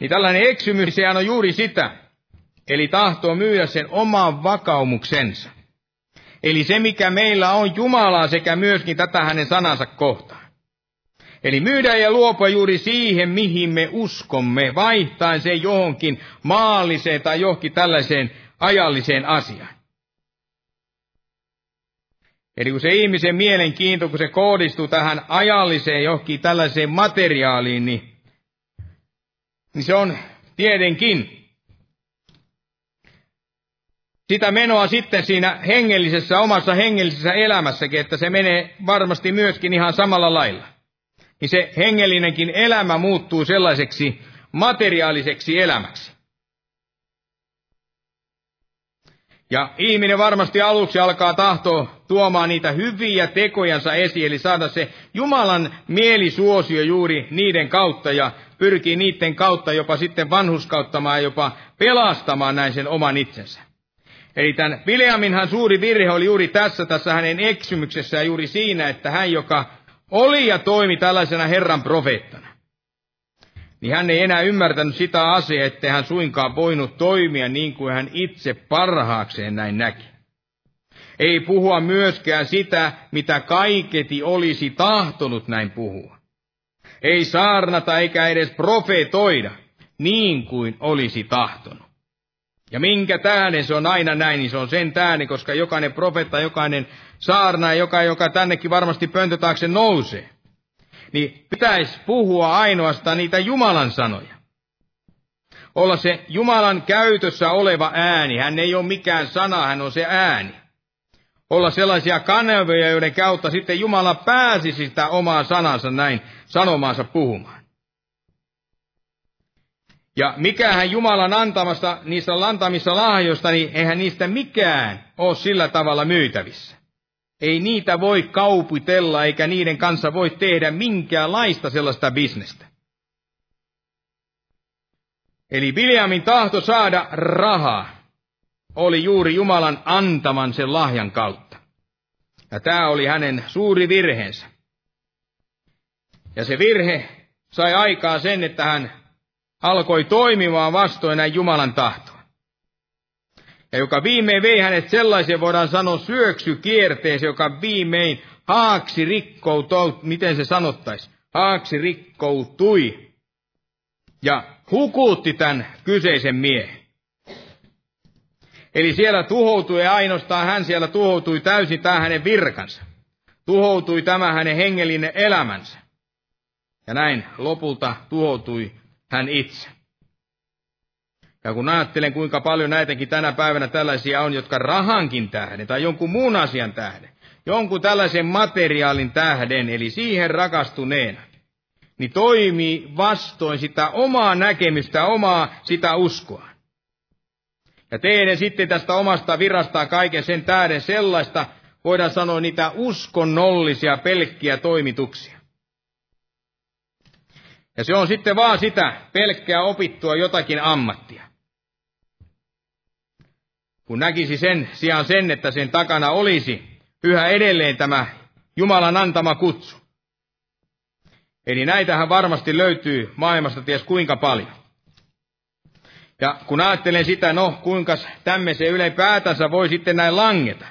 Speaker 3: Niin tällainen eksymys, sehän on juuri sitä, eli tahtoo myydä sen oman vakaumuksensa. Eli se, mikä meillä on Jumalaa sekä myöskin tätä hänen sanansa kohtaan. Eli myydä ja luopua juuri siihen, mihin me uskomme, vaihtaen se johonkin maalliseen tai johonkin tällaiseen ajalliseen asiaan. Eli kun se ihmisen mielenkiinto, kun se kohdistuu tähän ajalliseen johonkin tällaiseen materiaaliin, niin, niin se on tietenkin sitä menoa sitten siinä hengellisessä, omassa hengellisessä elämässäkin, että se menee varmasti myöskin ihan samalla lailla. Niin se hengellinenkin elämä muuttuu sellaiseksi materiaaliseksi elämäksi. Ja ihminen varmasti aluksi alkaa tahtoa tuomaan niitä hyviä tekojansa esiin, eli saada se Jumalan mielisuosio juuri niiden kautta ja pyrkii niiden kautta jopa sitten vanhuskauttamaan ja jopa pelastamaan näin sen oman itsensä. Eli tämän Bileaminhan suuri virhe oli juuri tässä, tässä hänen eksymyksessään juuri siinä, että hän, joka oli ja toimi tällaisena Herran profeettana, niin hän ei enää ymmärtänyt sitä asiaa, ettei hän suinkaan voinut toimia niin kuin hän itse parhaakseen näin näki. Ei puhua myöskään sitä, mitä kaiketi olisi tahtonut näin puhua. Ei saarnata eikä edes profetoida niin kuin olisi tahtonut. Ja minkä tähden se on aina näin, niin se on sen tähden, koska jokainen profetta, jokainen saarna, joka, joka tännekin varmasti pöntötaakse nousee, niin pitäisi puhua ainoastaan niitä Jumalan sanoja. Olla se Jumalan käytössä oleva ääni. Hän ei ole mikään sana, hän on se ääni. Olla sellaisia kanavia, joiden kautta sitten Jumala pääsisi sitä omaa sanansa näin sanomaansa puhumaan. Ja mikähän Jumalan antamasta, niistä antamissa lahjoista, niin eihän niistä mikään ole sillä tavalla myytävissä. Ei niitä voi kaupitella, eikä niiden kanssa voi tehdä minkäänlaista sellaista bisnestä. Eli Viljamin tahto saada rahaa oli juuri Jumalan antaman sen lahjan kautta. Ja tämä oli hänen suuri virheensä. Ja se virhe sai aikaa sen, että hän alkoi toimimaan vastoin näin Jumalan tahtoa. Ja joka viimein vei hänet sellaiseen, voidaan sanoa, syöksykierteeseen, joka viimein haaksi rikkoutui, miten se sanottaisi, haaksi rikkoutui ja hukuutti tämän kyseisen miehen. Eli siellä tuhoutui ainoastaan hän siellä tuhoutui täysin tämä hänen virkansa. Tuhoutui tämä hänen hengellinen elämänsä. Ja näin lopulta tuhoutui hän itse. Ja kun ajattelen, kuinka paljon näitäkin tänä päivänä tällaisia on, jotka rahankin tähden tai jonkun muun asian tähden, jonkun tällaisen materiaalin tähden, eli siihen rakastuneena, niin toimii vastoin sitä omaa näkemystä, omaa sitä uskoa. Ja teidän sitten tästä omasta virastaan kaiken sen tähden sellaista, voidaan sanoa niitä uskonnollisia pelkkiä toimituksia. Ja se on sitten vaan sitä pelkkää opittua jotakin ammattia. Kun näkisi sen sijaan sen, että sen takana olisi yhä edelleen tämä Jumalan antama kutsu. Eli näitähän varmasti löytyy maailmasta ties kuinka paljon. Ja kun ajattelen sitä, no kuinka tämmöisen ylipäätänsä voi sitten näin langeta,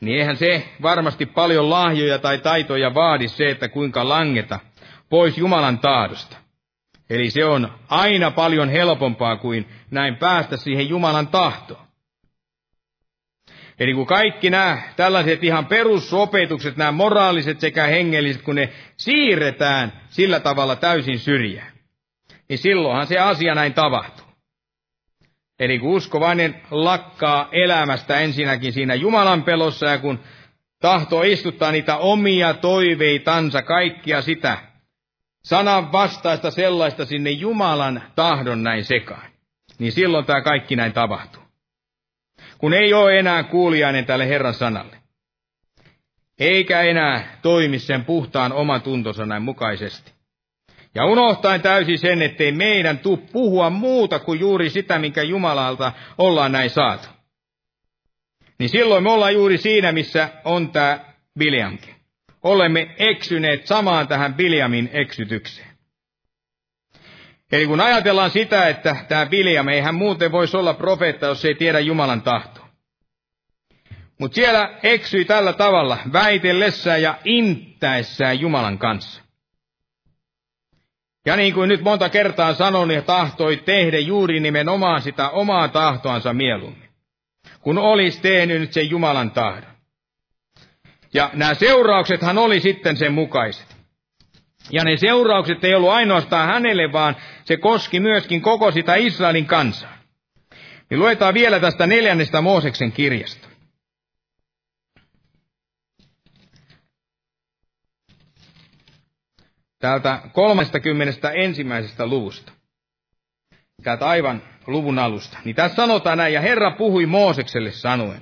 Speaker 3: niin eihän se varmasti paljon lahjoja tai taitoja vaadi se, että kuinka langeta pois Jumalan taadosta. Eli se on aina paljon helpompaa kuin näin päästä siihen Jumalan tahtoon. Eli kun kaikki nämä tällaiset ihan perusopetukset, nämä moraaliset sekä hengelliset, kun ne siirretään sillä tavalla täysin syrjään, niin silloinhan se asia näin tapahtuu. Eli kun uskovainen lakkaa elämästä ensinnäkin siinä Jumalan pelossa ja kun tahto istuttaa niitä omia toiveitansa, kaikkia sitä, sanan vastaista sellaista sinne Jumalan tahdon näin sekaan, niin silloin tämä kaikki näin tapahtuu. Kun ei ole enää kuulijainen tälle Herran sanalle, eikä enää toimi sen puhtaan oman tuntonsa näin mukaisesti. Ja unohtaen täysin sen, ettei meidän tuu puhua muuta kuin juuri sitä, minkä Jumalalta ollaan näin saatu. niin silloin me ollaan juuri siinä, missä on tämä Biljamkin. Olemme eksyneet samaan tähän Biljamin eksytykseen. Eli kun ajatellaan sitä, että tämä Biljam, eihän muuten voisi olla profeetta, jos ei tiedä Jumalan tahtoa. Mutta siellä eksyi tällä tavalla, väitellessään ja inttäessään Jumalan kanssa. Ja niin kuin nyt monta kertaa sanoin, niin tahtoi tehdä juuri nimenomaan sitä omaa tahtoansa mieluummin, kun olisi tehnyt nyt sen Jumalan tahdon. Ja nämä seurauksethan oli sitten sen mukaiset. Ja ne seuraukset ei ollut ainoastaan hänelle, vaan se koski myöskin koko sitä Israelin kansaa. Niin luetaan vielä tästä neljännestä Mooseksen kirjasta. täältä 30 ensimmäisestä luvusta. Täältä aivan luvun alusta. Niin tässä sanotaan näin, ja Herra puhui Moosekselle sanoen,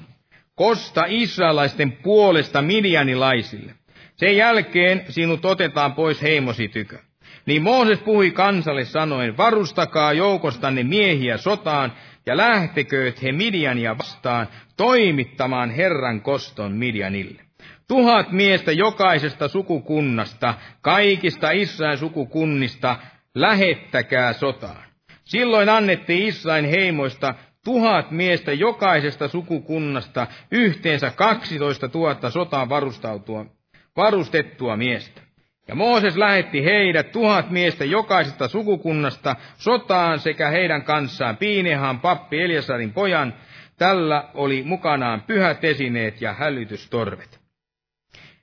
Speaker 3: kosta israelaisten puolesta midianilaisille. Sen jälkeen sinut otetaan pois heimosi tykö. Niin Mooses puhui kansalle sanoen, varustakaa joukostanne miehiä sotaan, ja lähtekööt he Midiania vastaan toimittamaan Herran koston Midianille. Tuhat miestä jokaisesta sukukunnasta, kaikista Israelin sukukunnista, lähettäkää sotaan. Silloin annettiin Israelin heimoista tuhat miestä jokaisesta sukukunnasta, yhteensä 12 000 sotaan varustautua, varustettua miestä. Ja Mooses lähetti heidät tuhat miestä jokaisesta sukukunnasta sotaan sekä heidän kanssaan Piinehan pappi Eliasarin pojan. Tällä oli mukanaan pyhät esineet ja hälytystorvet.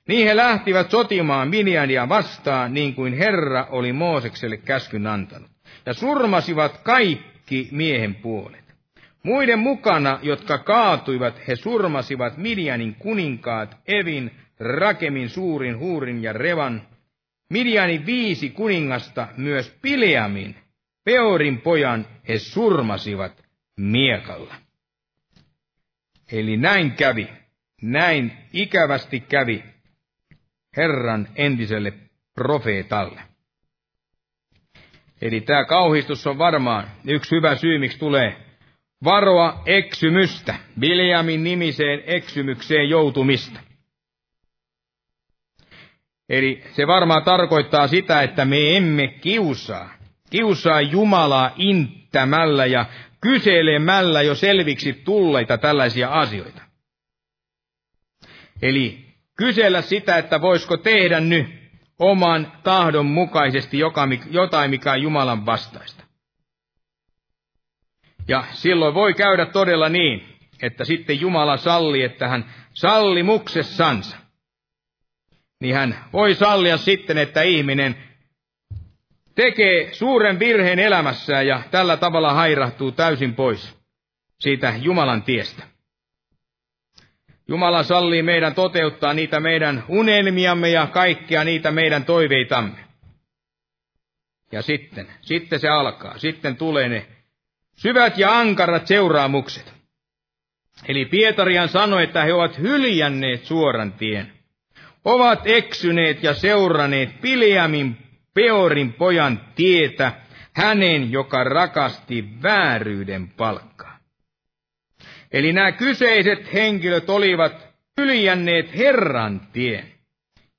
Speaker 3: Niin he lähtivät sotimaan Miniania vastaan, niin kuin Herra oli Moosekselle käskyn antanut, ja surmasivat kaikki miehen puolet. Muiden mukana, jotka kaatuivat, he surmasivat Midianin kuninkaat Evin, Rakemin, Suurin, Huurin ja Revan. Midianin viisi kuningasta, myös Pileamin, Peorin pojan, he surmasivat miekalla. Eli näin kävi, näin ikävästi kävi Herran entiselle profeetalle. Eli tämä kauhistus on varmaan yksi hyvä syy, miksi tulee varoa eksymystä, Biljamin nimiseen eksymykseen joutumista. Eli se varmaan tarkoittaa sitä, että me emme kiusaa. Kiusaa Jumalaa inttämällä ja kyselemällä jo selviksi tulleita tällaisia asioita. Eli kysellä sitä, että voisiko tehdä nyt oman tahdon mukaisesti jotain, mikä on Jumalan vastaista. Ja silloin voi käydä todella niin, että sitten Jumala salli, että hän sallimuksessansa, niin hän voi sallia sitten, että ihminen tekee suuren virheen elämässään ja tällä tavalla hairahtuu täysin pois siitä Jumalan tiestä. Jumala sallii meidän toteuttaa niitä meidän unelmiamme ja kaikkia niitä meidän toiveitamme. Ja sitten, sitten se alkaa. Sitten tulee ne syvät ja ankarat seuraamukset. Eli Pietarian sanoi, että he ovat hyljänneet suoran tien. Ovat eksyneet ja seuranneet Piliamin Peorin pojan tietä, hänen, joka rakasti vääryyden palkkaa. Eli nämä kyseiset henkilöt olivat ylijänneet Herran tien.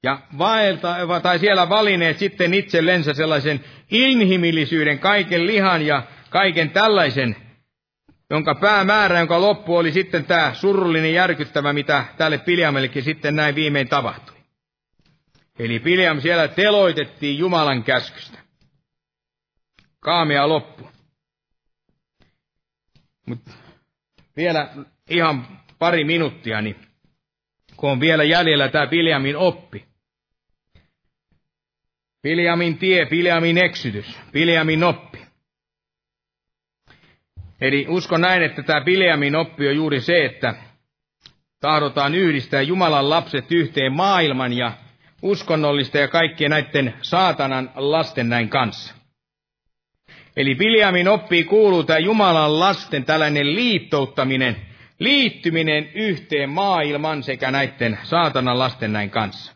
Speaker 3: Ja vaelta, tai siellä valineet sitten itsellensä sellaisen inhimillisyyden, kaiken lihan ja kaiken tällaisen, jonka päämäärä, jonka loppu oli sitten tämä surullinen järkyttävä, mitä tälle Piljamellekin sitten näin viimein tapahtui. Eli Piljam siellä teloitettiin Jumalan käskystä. Kaamia loppu. Mutta vielä ihan pari minuuttia, niin kun on vielä jäljellä tämä Piljamin oppi. Piljamin tie, Piljamin eksytys, Piljamin oppi. Eli uskon näin, että tämä Piljamin oppi on juuri se, että tahdotaan yhdistää Jumalan lapset yhteen maailman ja uskonnollista ja kaikkien näiden saatanan lasten näin kanssa. Eli Biljamin oppii kuuluu tämä Jumalan lasten tällainen liittouttaminen, liittyminen yhteen maailman sekä näiden saatanan lasten näin kanssa.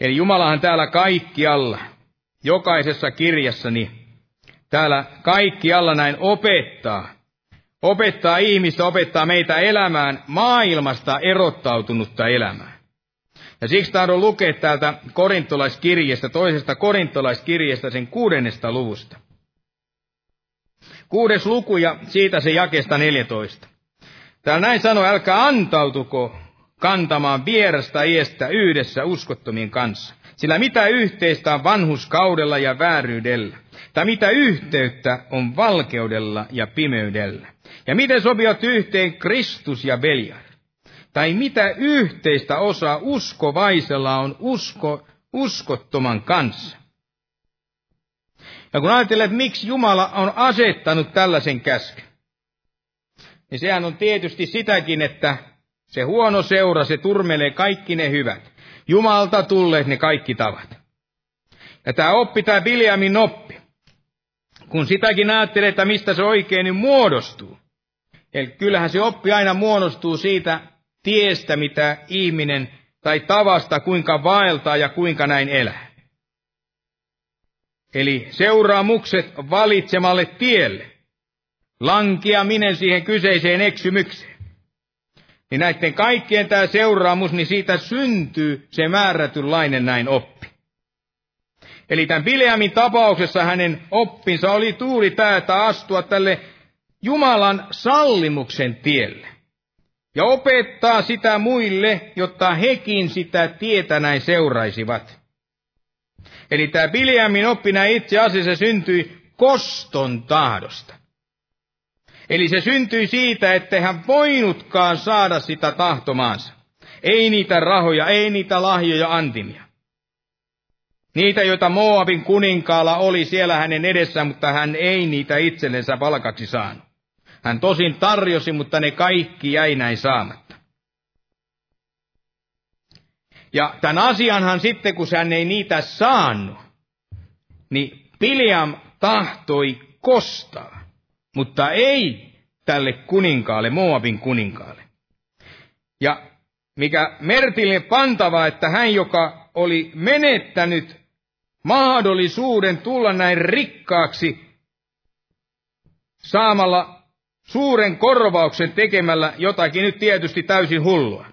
Speaker 3: Eli Jumalahan täällä kaikkialla, jokaisessa kirjassani, täällä kaikkialla näin opettaa, opettaa ihmistä, opettaa meitä elämään maailmasta erottautunutta elämää. Ja siksi tahdon lukea täältä korintolaiskirjeestä, toisesta korintolaiskirjeestä sen kuudennesta luvusta. Kuudes luku ja siitä se jakesta 14. Täällä näin sanoi, älkää antautuko kantamaan vierasta iestä yhdessä uskottomien kanssa. Sillä mitä yhteistä on vanhuskaudella ja vääryydellä? Tai mitä yhteyttä on valkeudella ja pimeydellä? Ja miten sopivat yhteen Kristus ja Beliar? Tai mitä yhteistä osaa uskovaisella on usko, uskottoman kanssa? Ja kun ajattelee, että miksi Jumala on asettanut tällaisen käskyn, niin sehän on tietysti sitäkin, että se huono seura, se turmelee kaikki ne hyvät. Jumalta tulleet ne kaikki tavat. Ja tämä oppi, tämä Biljamin oppi, kun sitäkin ajattelee, että mistä se oikein niin muodostuu. Eli kyllähän se oppi aina muodostuu siitä tiestä, mitä ihminen, tai tavasta, kuinka vaeltaa ja kuinka näin elää. Eli seuraamukset valitsemalle tielle, lankiaminen siihen kyseiseen eksymykseen. Niin näiden kaikkien tämä seuraamus, niin siitä syntyy se määrätynlainen näin oppi. Eli tämän Bileamin tapauksessa hänen oppinsa oli tuuri tämä, että astua tälle Jumalan sallimuksen tielle. Ja opettaa sitä muille, jotta hekin sitä tietä näin seuraisivat. Eli tämä Bileamin oppina itse asiassa syntyi koston tahdosta. Eli se syntyi siitä, ettei hän voinutkaan saada sitä tahtomaansa. Ei niitä rahoja, ei niitä lahjoja antimia. Niitä, joita Moabin kuninkaalla oli siellä hänen edessään, mutta hän ei niitä itsellensä palkaksi saanut. Hän tosin tarjosi, mutta ne kaikki jäi näin saamatta. Ja tämän asianhan sitten, kun hän ei niitä saanut, niin Piliam tahtoi kostaa, mutta ei tälle kuninkaalle, Moabin kuninkaalle. Ja mikä mertille pantava, että hän, joka oli menettänyt mahdollisuuden tulla näin rikkaaksi saamalla suuren korvauksen tekemällä jotakin nyt tietysti täysin hullua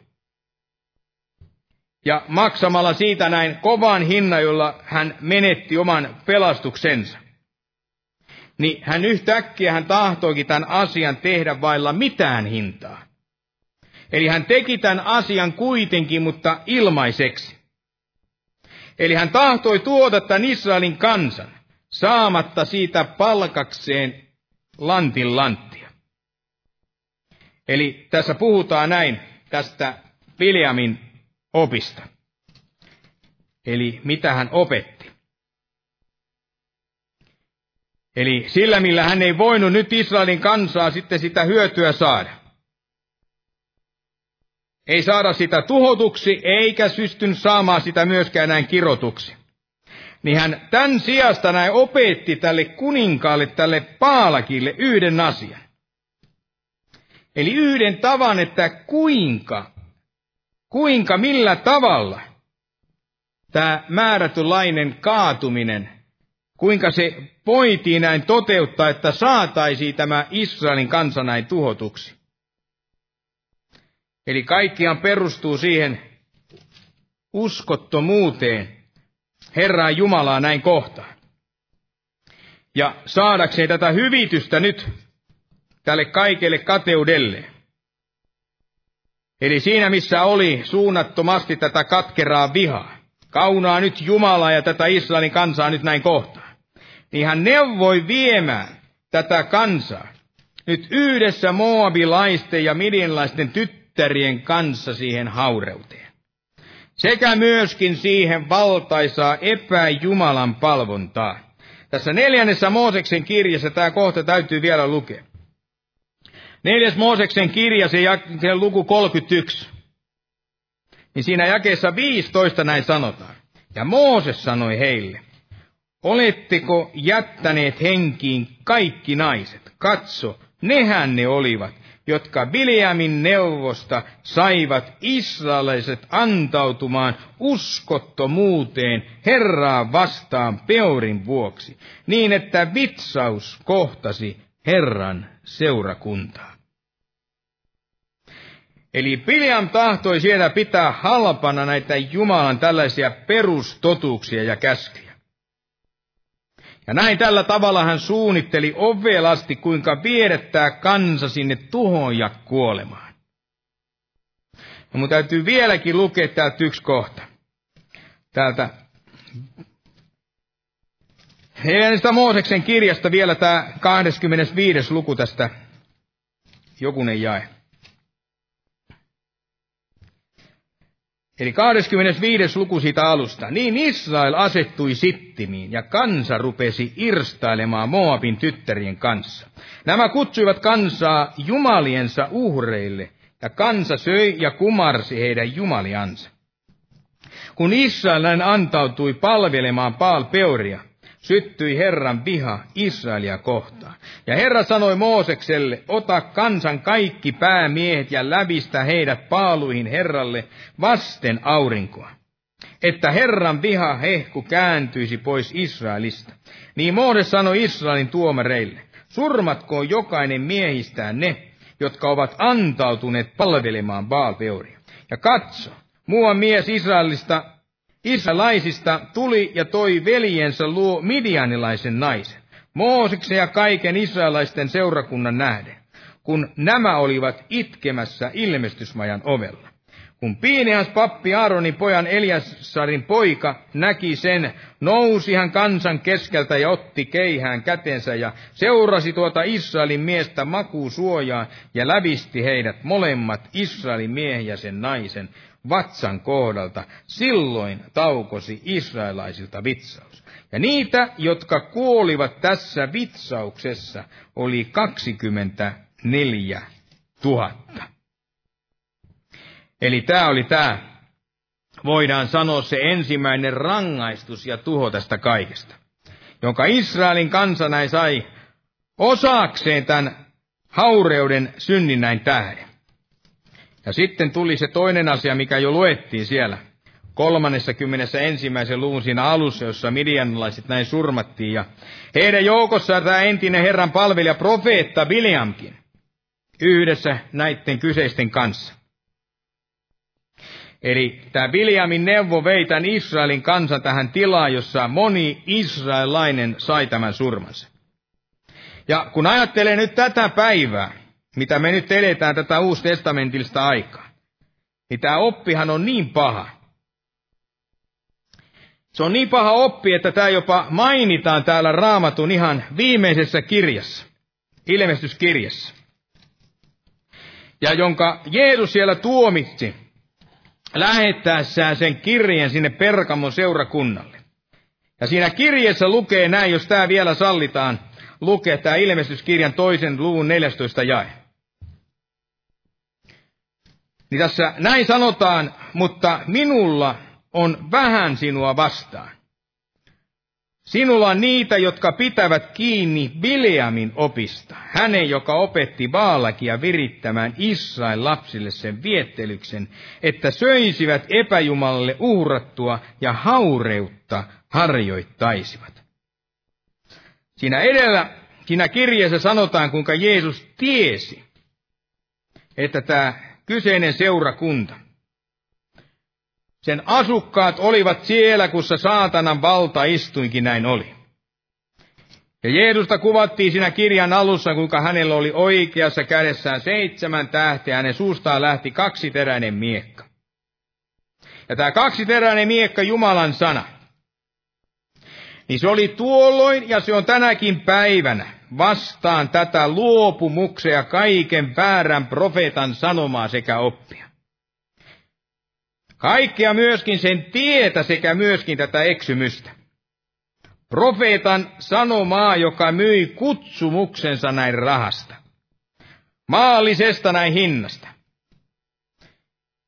Speaker 3: ja maksamalla siitä näin kovan hinnan, jolla hän menetti oman pelastuksensa. Niin hän yhtäkkiä hän tahtoikin tämän asian tehdä vailla mitään hintaa. Eli hän teki tämän asian kuitenkin, mutta ilmaiseksi. Eli hän tahtoi tuoda tämän Israelin kansan, saamatta siitä palkakseen lantin lanttia. Eli tässä puhutaan näin tästä Viljamin opista. Eli mitä hän opetti. Eli sillä, millä hän ei voinut nyt Israelin kansaa sitten sitä hyötyä saada. Ei saada sitä tuhotuksi, eikä systyn saamaan sitä myöskään näin kirotuksi. Niin hän tämän sijasta näin opetti tälle kuninkaalle, tälle Paalakille yhden asian. Eli yhden tavan, että kuinka kuinka, millä tavalla tämä määrätynlainen kaatuminen, kuinka se voitiin näin toteuttaa, että saataisiin tämä Israelin kansa näin tuhotuksi. Eli kaikkiaan perustuu siihen uskottomuuteen Herraa Jumalaa näin kohtaan. Ja saadakseen tätä hyvitystä nyt tälle kaikelle kateudelle, Eli siinä, missä oli suunnattomasti tätä katkeraa vihaa, kaunaa nyt Jumalaa ja tätä Israelin kansaa nyt näin kohtaan, niin hän neuvoi viemään tätä kansaa nyt yhdessä moabilaisten ja midianlaisten tyttärien kanssa siihen haureuteen. Sekä myöskin siihen valtaisaa epäjumalan palvontaa. Tässä neljännessä Mooseksen kirjassa tämä kohta täytyy vielä lukea. Neljäs Mooseksen kirja, se, se luku 31. Niin siinä jakeessa 15 näin sanotaan. Ja Mooses sanoi heille, oletteko jättäneet henkiin kaikki naiset? Katso, nehän ne olivat, jotka Biljamin neuvosta saivat israelaiset antautumaan uskottomuuteen Herraa vastaan peurin vuoksi, niin että vitsaus kohtasi Herran seurakuntaa. Eli Pileam tahtoi siellä pitää halpana näitä Jumalan tällaisia perustotuuksia ja käskyjä. Ja näin tällä tavalla hän suunnitteli ovelasti, kuinka viedettää kansa sinne tuhoon ja kuolemaan. Ja mun täytyy vieläkin lukea täältä yksi kohta. Täältä Neljännestä Mooseksen kirjasta vielä tämä 25. luku tästä jokunen jae. Eli 25. luku siitä alusta. Niin Israel asettui sittimiin ja kansa rupesi irstailemaan Moabin tyttärien kanssa. Nämä kutsuivat kansaa jumaliensa uhreille ja kansa söi ja kumarsi heidän jumaliansa. Kun Israel antautui palvelemaan Paal Peoria, syttyi Herran viha Israelia kohtaan. Ja Herra sanoi Moosekselle, ota kansan kaikki päämiehet ja lävistä heidät paaluihin Herralle vasten aurinkoa. Että Herran viha hehku kääntyisi pois Israelista. Niin Mooses sanoi Israelin tuomareille, surmatkoon jokainen miehistään ne, jotka ovat antautuneet palvelemaan Baalpeoria. Ja katso, muuan mies Israelista Israelaisista tuli ja toi veljensä luo midianilaisen naisen, Mooseksen ja kaiken israelaisten seurakunnan nähden, kun nämä olivat itkemässä ilmestysmajan ovella. Kun Piineas pappi Aaronin pojan Eliassarin poika näki sen, nousi hän kansan keskeltä ja otti keihään kätensä ja seurasi tuota Israelin miestä makuusuojaa ja lävisti heidät molemmat Israelin miehen ja sen naisen vatsan kohdalta. Silloin taukosi israelaisilta vitsaus. Ja niitä, jotka kuolivat tässä vitsauksessa, oli 24 000. Eli tämä oli tämä, voidaan sanoa se ensimmäinen rangaistus ja tuho tästä kaikesta, jonka Israelin kansa näin sai osaakseen tämän haureuden synnin näin tähden. Ja sitten tuli se toinen asia, mikä jo luettiin siellä, kolmannessa kymmenessä ensimmäisen luvun siinä alussa, jossa midianilaiset näin surmattiin. Ja heidän joukossaan tämä entinen Herran palvelija profeetta Bileamkin, yhdessä näiden kyseisten kanssa. Eli tämä Biljamin neuvo vei tämän Israelin kansan tähän tilaan, jossa moni israelainen sai tämän surmansa. Ja kun ajattelee nyt tätä päivää, mitä me nyt eletään tätä uustestamentillista aikaa, niin tämä oppihan on niin paha. Se on niin paha oppi, että tämä jopa mainitaan täällä raamatun ihan viimeisessä kirjassa, ilmestyskirjassa. Ja jonka Jeesus siellä tuomitsi lähettäessään sen kirjeen sinne Perkamon seurakunnalle. Ja siinä kirjeessä lukee näin, jos tämä vielä sallitaan, lukee tämä ilmestyskirjan toisen luvun 14 jae. Niin tässä näin sanotaan, mutta minulla on vähän sinua vastaan. Sinulla on niitä, jotka pitävät kiinni Bileamin opista, hänen, joka opetti Baalakia virittämään Israel lapsille sen viettelyksen, että söisivät epäjumalalle uhrattua ja haureutta harjoittaisivat. Siinä edellä, siinä kirjeessä sanotaan, kuinka Jeesus tiesi, että tämä kyseinen seurakunta, sen asukkaat olivat siellä, kussa saatanan valta istuinkin näin oli. Ja Jeesusta kuvattiin siinä kirjan alussa, kuinka hänellä oli oikeassa kädessään seitsemän tähteä, hänen suustaan lähti kaksiteräinen miekka. Ja tämä kaksiteräinen miekka, Jumalan sana, niin se oli tuolloin ja se on tänäkin päivänä vastaan tätä luopumuksia kaiken väärän profeetan sanomaa sekä oppia. Kaikkea myöskin sen tietä sekä myöskin tätä eksymystä. Profeetan sanomaa, joka myi kutsumuksensa näin rahasta. Maallisesta näin hinnasta.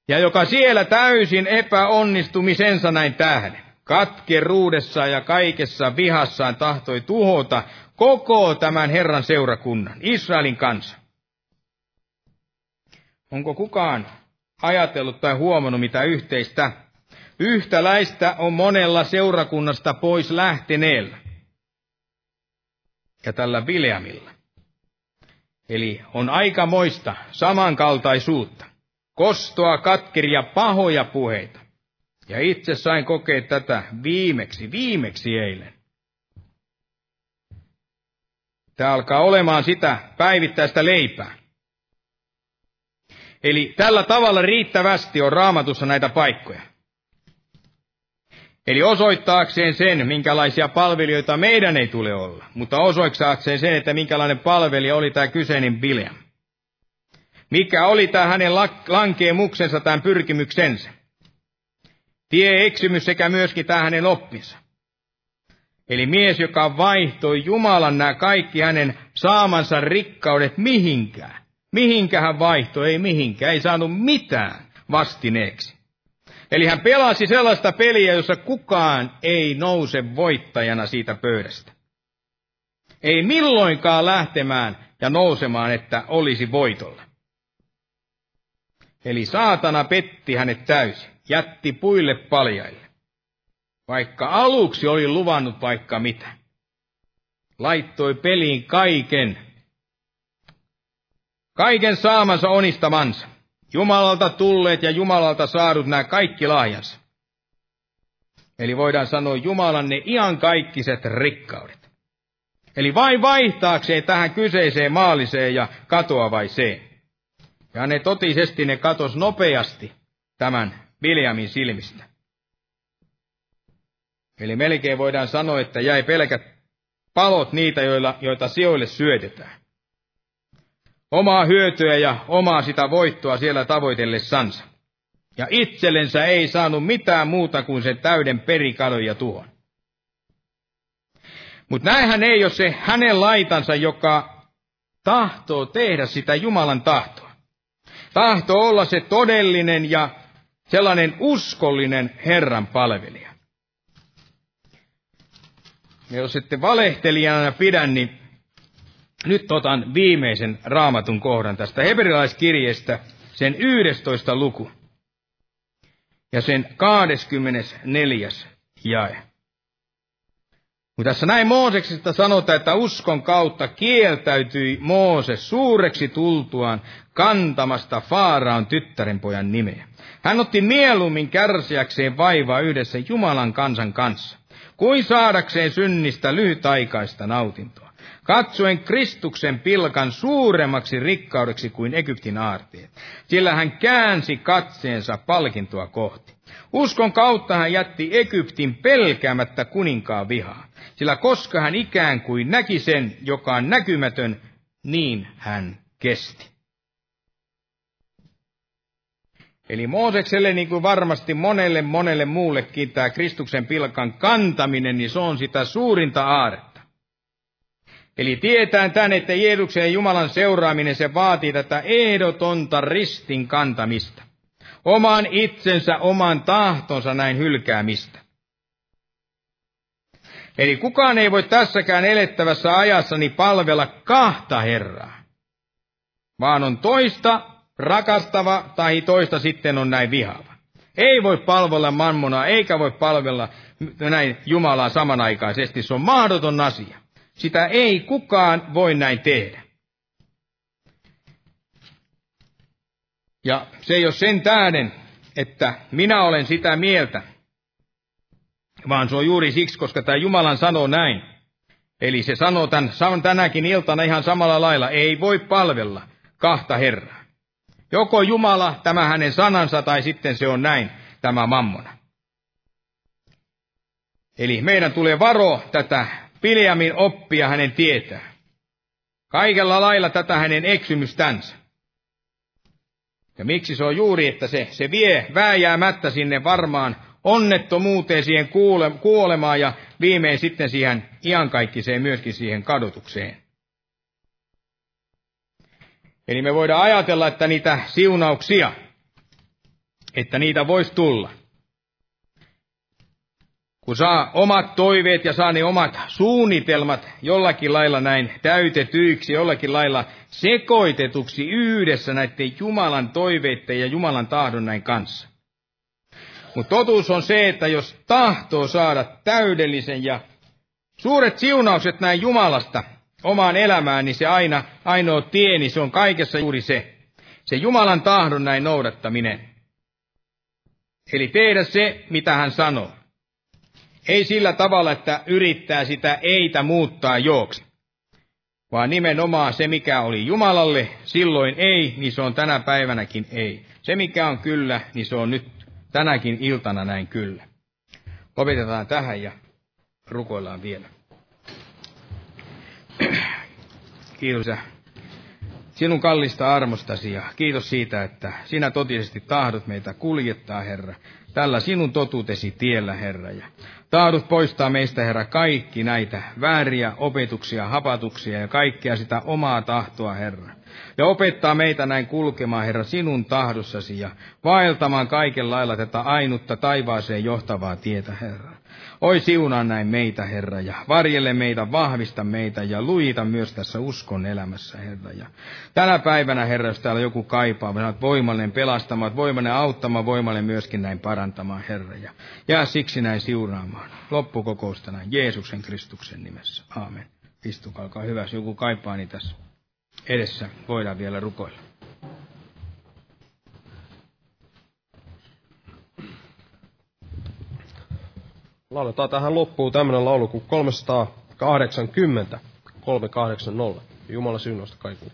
Speaker 3: Ja joka siellä täysin epäonnistumisensa näin tähden, katkeruudessa ja kaikessa vihassaan tahtoi tuhota koko tämän Herran seurakunnan, Israelin kanssa. Onko kukaan ajatellut tai huomannut mitä yhteistä. Yhtäläistä on monella seurakunnasta pois lähteneellä. Ja tällä Vileamilla. Eli on aikamoista samankaltaisuutta, kostoa, katkeria, pahoja puheita. Ja itse sain kokea tätä viimeksi, viimeksi eilen. Tämä alkaa olemaan sitä päivittäistä leipää. Eli tällä tavalla riittävästi on raamatussa näitä paikkoja. Eli osoittaakseen sen, minkälaisia palvelijoita meidän ei tule olla, mutta osoittaakseen sen, että minkälainen palvelija oli tämä kyseinen Bileam. Mikä oli tämä hänen lankeemuksensa, tämän pyrkimyksensä. Tie eksymys sekä myöskin tämä hänen oppinsa. Eli mies, joka vaihtoi Jumalan nämä kaikki hänen saamansa rikkaudet mihinkään. Mihinkä hän vaihtoi? Ei mihinkään. Ei saanut mitään vastineeksi. Eli hän pelasi sellaista peliä, jossa kukaan ei nouse voittajana siitä pöydästä. Ei milloinkaan lähtemään ja nousemaan, että olisi voitolla. Eli saatana petti hänet täysin, jätti puille paljaille. Vaikka aluksi oli luvannut vaikka mitä. Laittoi peliin kaiken, kaiken saamansa onistamansa. Jumalalta tulleet ja Jumalalta saadut nämä kaikki lahjansa. Eli voidaan sanoa Jumalan ne kaikkiset rikkaudet. Eli vain vaihtaakseen tähän kyseiseen maalliseen ja katoavaiseen. Ja ne totisesti ne katos nopeasti tämän Viljamin silmistä. Eli melkein voidaan sanoa, että jäi pelkät palot niitä, joilla, joita sijoille syötetään omaa hyötyä ja omaa sitä voittoa siellä tavoitellessansa. Ja itsellensä ei saanut mitään muuta kuin sen täyden perikadon ja tuon. Mutta näinhän ei ole se hänen laitansa, joka tahtoo tehdä sitä Jumalan tahtoa. Tahto olla se todellinen ja sellainen uskollinen Herran palvelija. Ja jos ette valehtelijana pidä, niin nyt otan viimeisen raamatun kohdan tästä hebrealaiskirjeestä, sen 11 luku ja sen 24. jae. Kun tässä näin Mooseksesta sanotaan, että uskon kautta kieltäytyi Mooses suureksi tultuaan kantamasta Faaraan tyttärenpojan nimeä. Hän otti mieluummin kärsiäkseen vaivaa yhdessä Jumalan kansan kanssa, kuin saadakseen synnistä lyhytaikaista nautintoa katsoen Kristuksen pilkan suuremmaksi rikkaudeksi kuin Egyptin aarteet, sillä hän käänsi katseensa palkintoa kohti. Uskon kautta hän jätti Egyptin pelkäämättä kuninkaan vihaa, sillä koska hän ikään kuin näki sen, joka on näkymätön, niin hän kesti. Eli Moosekselle, niin kuin varmasti monelle monelle muullekin, tämä Kristuksen pilkan kantaminen, niin se on sitä suurinta aaretta. Eli tietää tän, että Jeesuksen ja Jumalan seuraaminen, se vaatii tätä ehdotonta ristin kantamista. Oman itsensä, oman tahtonsa näin hylkäämistä. Eli kukaan ei voi tässäkään elettävässä ajassani palvella kahta Herraa, vaan on toista rakastava tai toista sitten on näin vihaava. Ei voi palvella mammonaa, eikä voi palvella näin Jumalaa samanaikaisesti. Se on mahdoton asia. Sitä ei kukaan voi näin tehdä. Ja se ei ole sen tähden, että minä olen sitä mieltä, vaan se on juuri siksi, koska tämä Jumalan sanoo näin. Eli se sanoo tämän, tänäkin iltana ihan samalla lailla, ei voi palvella kahta Herraa. Joko Jumala, tämä hänen sanansa, tai sitten se on näin, tämä mammona. Eli meidän tulee varoa tätä Piljamin oppia hänen tietää. Kaikella lailla tätä hänen eksymystänsä. Ja miksi se on juuri, että se, se vie vääjäämättä sinne varmaan onnettomuuteen, siihen kuolemaan ja viimein sitten siihen iankaikkiseen myöskin siihen kadotukseen. Eli me voidaan ajatella, että niitä siunauksia, että niitä voisi tulla – kun saa omat toiveet ja saa ne omat suunnitelmat jollakin lailla näin täytetyiksi, jollakin lailla sekoitetuksi yhdessä näiden Jumalan toiveiden ja Jumalan tahdon näin kanssa. Mutta totuus on se, että jos tahtoo saada täydellisen ja suuret siunaukset näin Jumalasta omaan elämään, niin se aina, ainoa tie, niin se on kaikessa juuri se. Se Jumalan tahdon näin noudattaminen. Eli tehdä se, mitä hän sanoo. Ei sillä tavalla, että yrittää sitä eitä muuttaa jooksi. Vaan nimenomaan se, mikä oli Jumalalle silloin ei, niin se on tänä päivänäkin ei. Se, mikä on kyllä, niin se on nyt tänäkin iltana näin kyllä. Lopetetaan tähän ja rukoillaan vielä. Kiitos sinun kallista armostasi ja kiitos siitä, että sinä totisesti tahdot meitä kuljettaa, Herra, tällä sinun totuutesi tiellä, Herra. Ja tahdot poistaa meistä, Herra, kaikki näitä vääriä opetuksia, hapatuksia ja kaikkea sitä omaa tahtoa, Herra. Ja opettaa meitä näin kulkemaan, Herra, sinun tahdossasi ja vaeltamaan kaiken lailla tätä ainutta taivaaseen johtavaa tietä, Herra. Oi siunaa näin meitä, Herra, ja varjelle meitä, vahvista meitä ja luita myös tässä uskon elämässä, Herra. Ja tänä päivänä, Herra, jos täällä joku kaipaa, me olet voimallinen pelastamaan, voimallinen auttamaan, voimallinen myöskin näin parantamaan, Herra. Ja jää siksi näin siunaamaan. Loppukokousta näin Jeesuksen Kristuksen nimessä. Aamen. Istukaa, olkaa hyvä. Jos joku kaipaa, niin tässä edessä voidaan vielä rukoilla.
Speaker 1: Lauletaan tähän loppuun tämmöinen laulu kuin 380, 380. Jumala siunausta kaikille.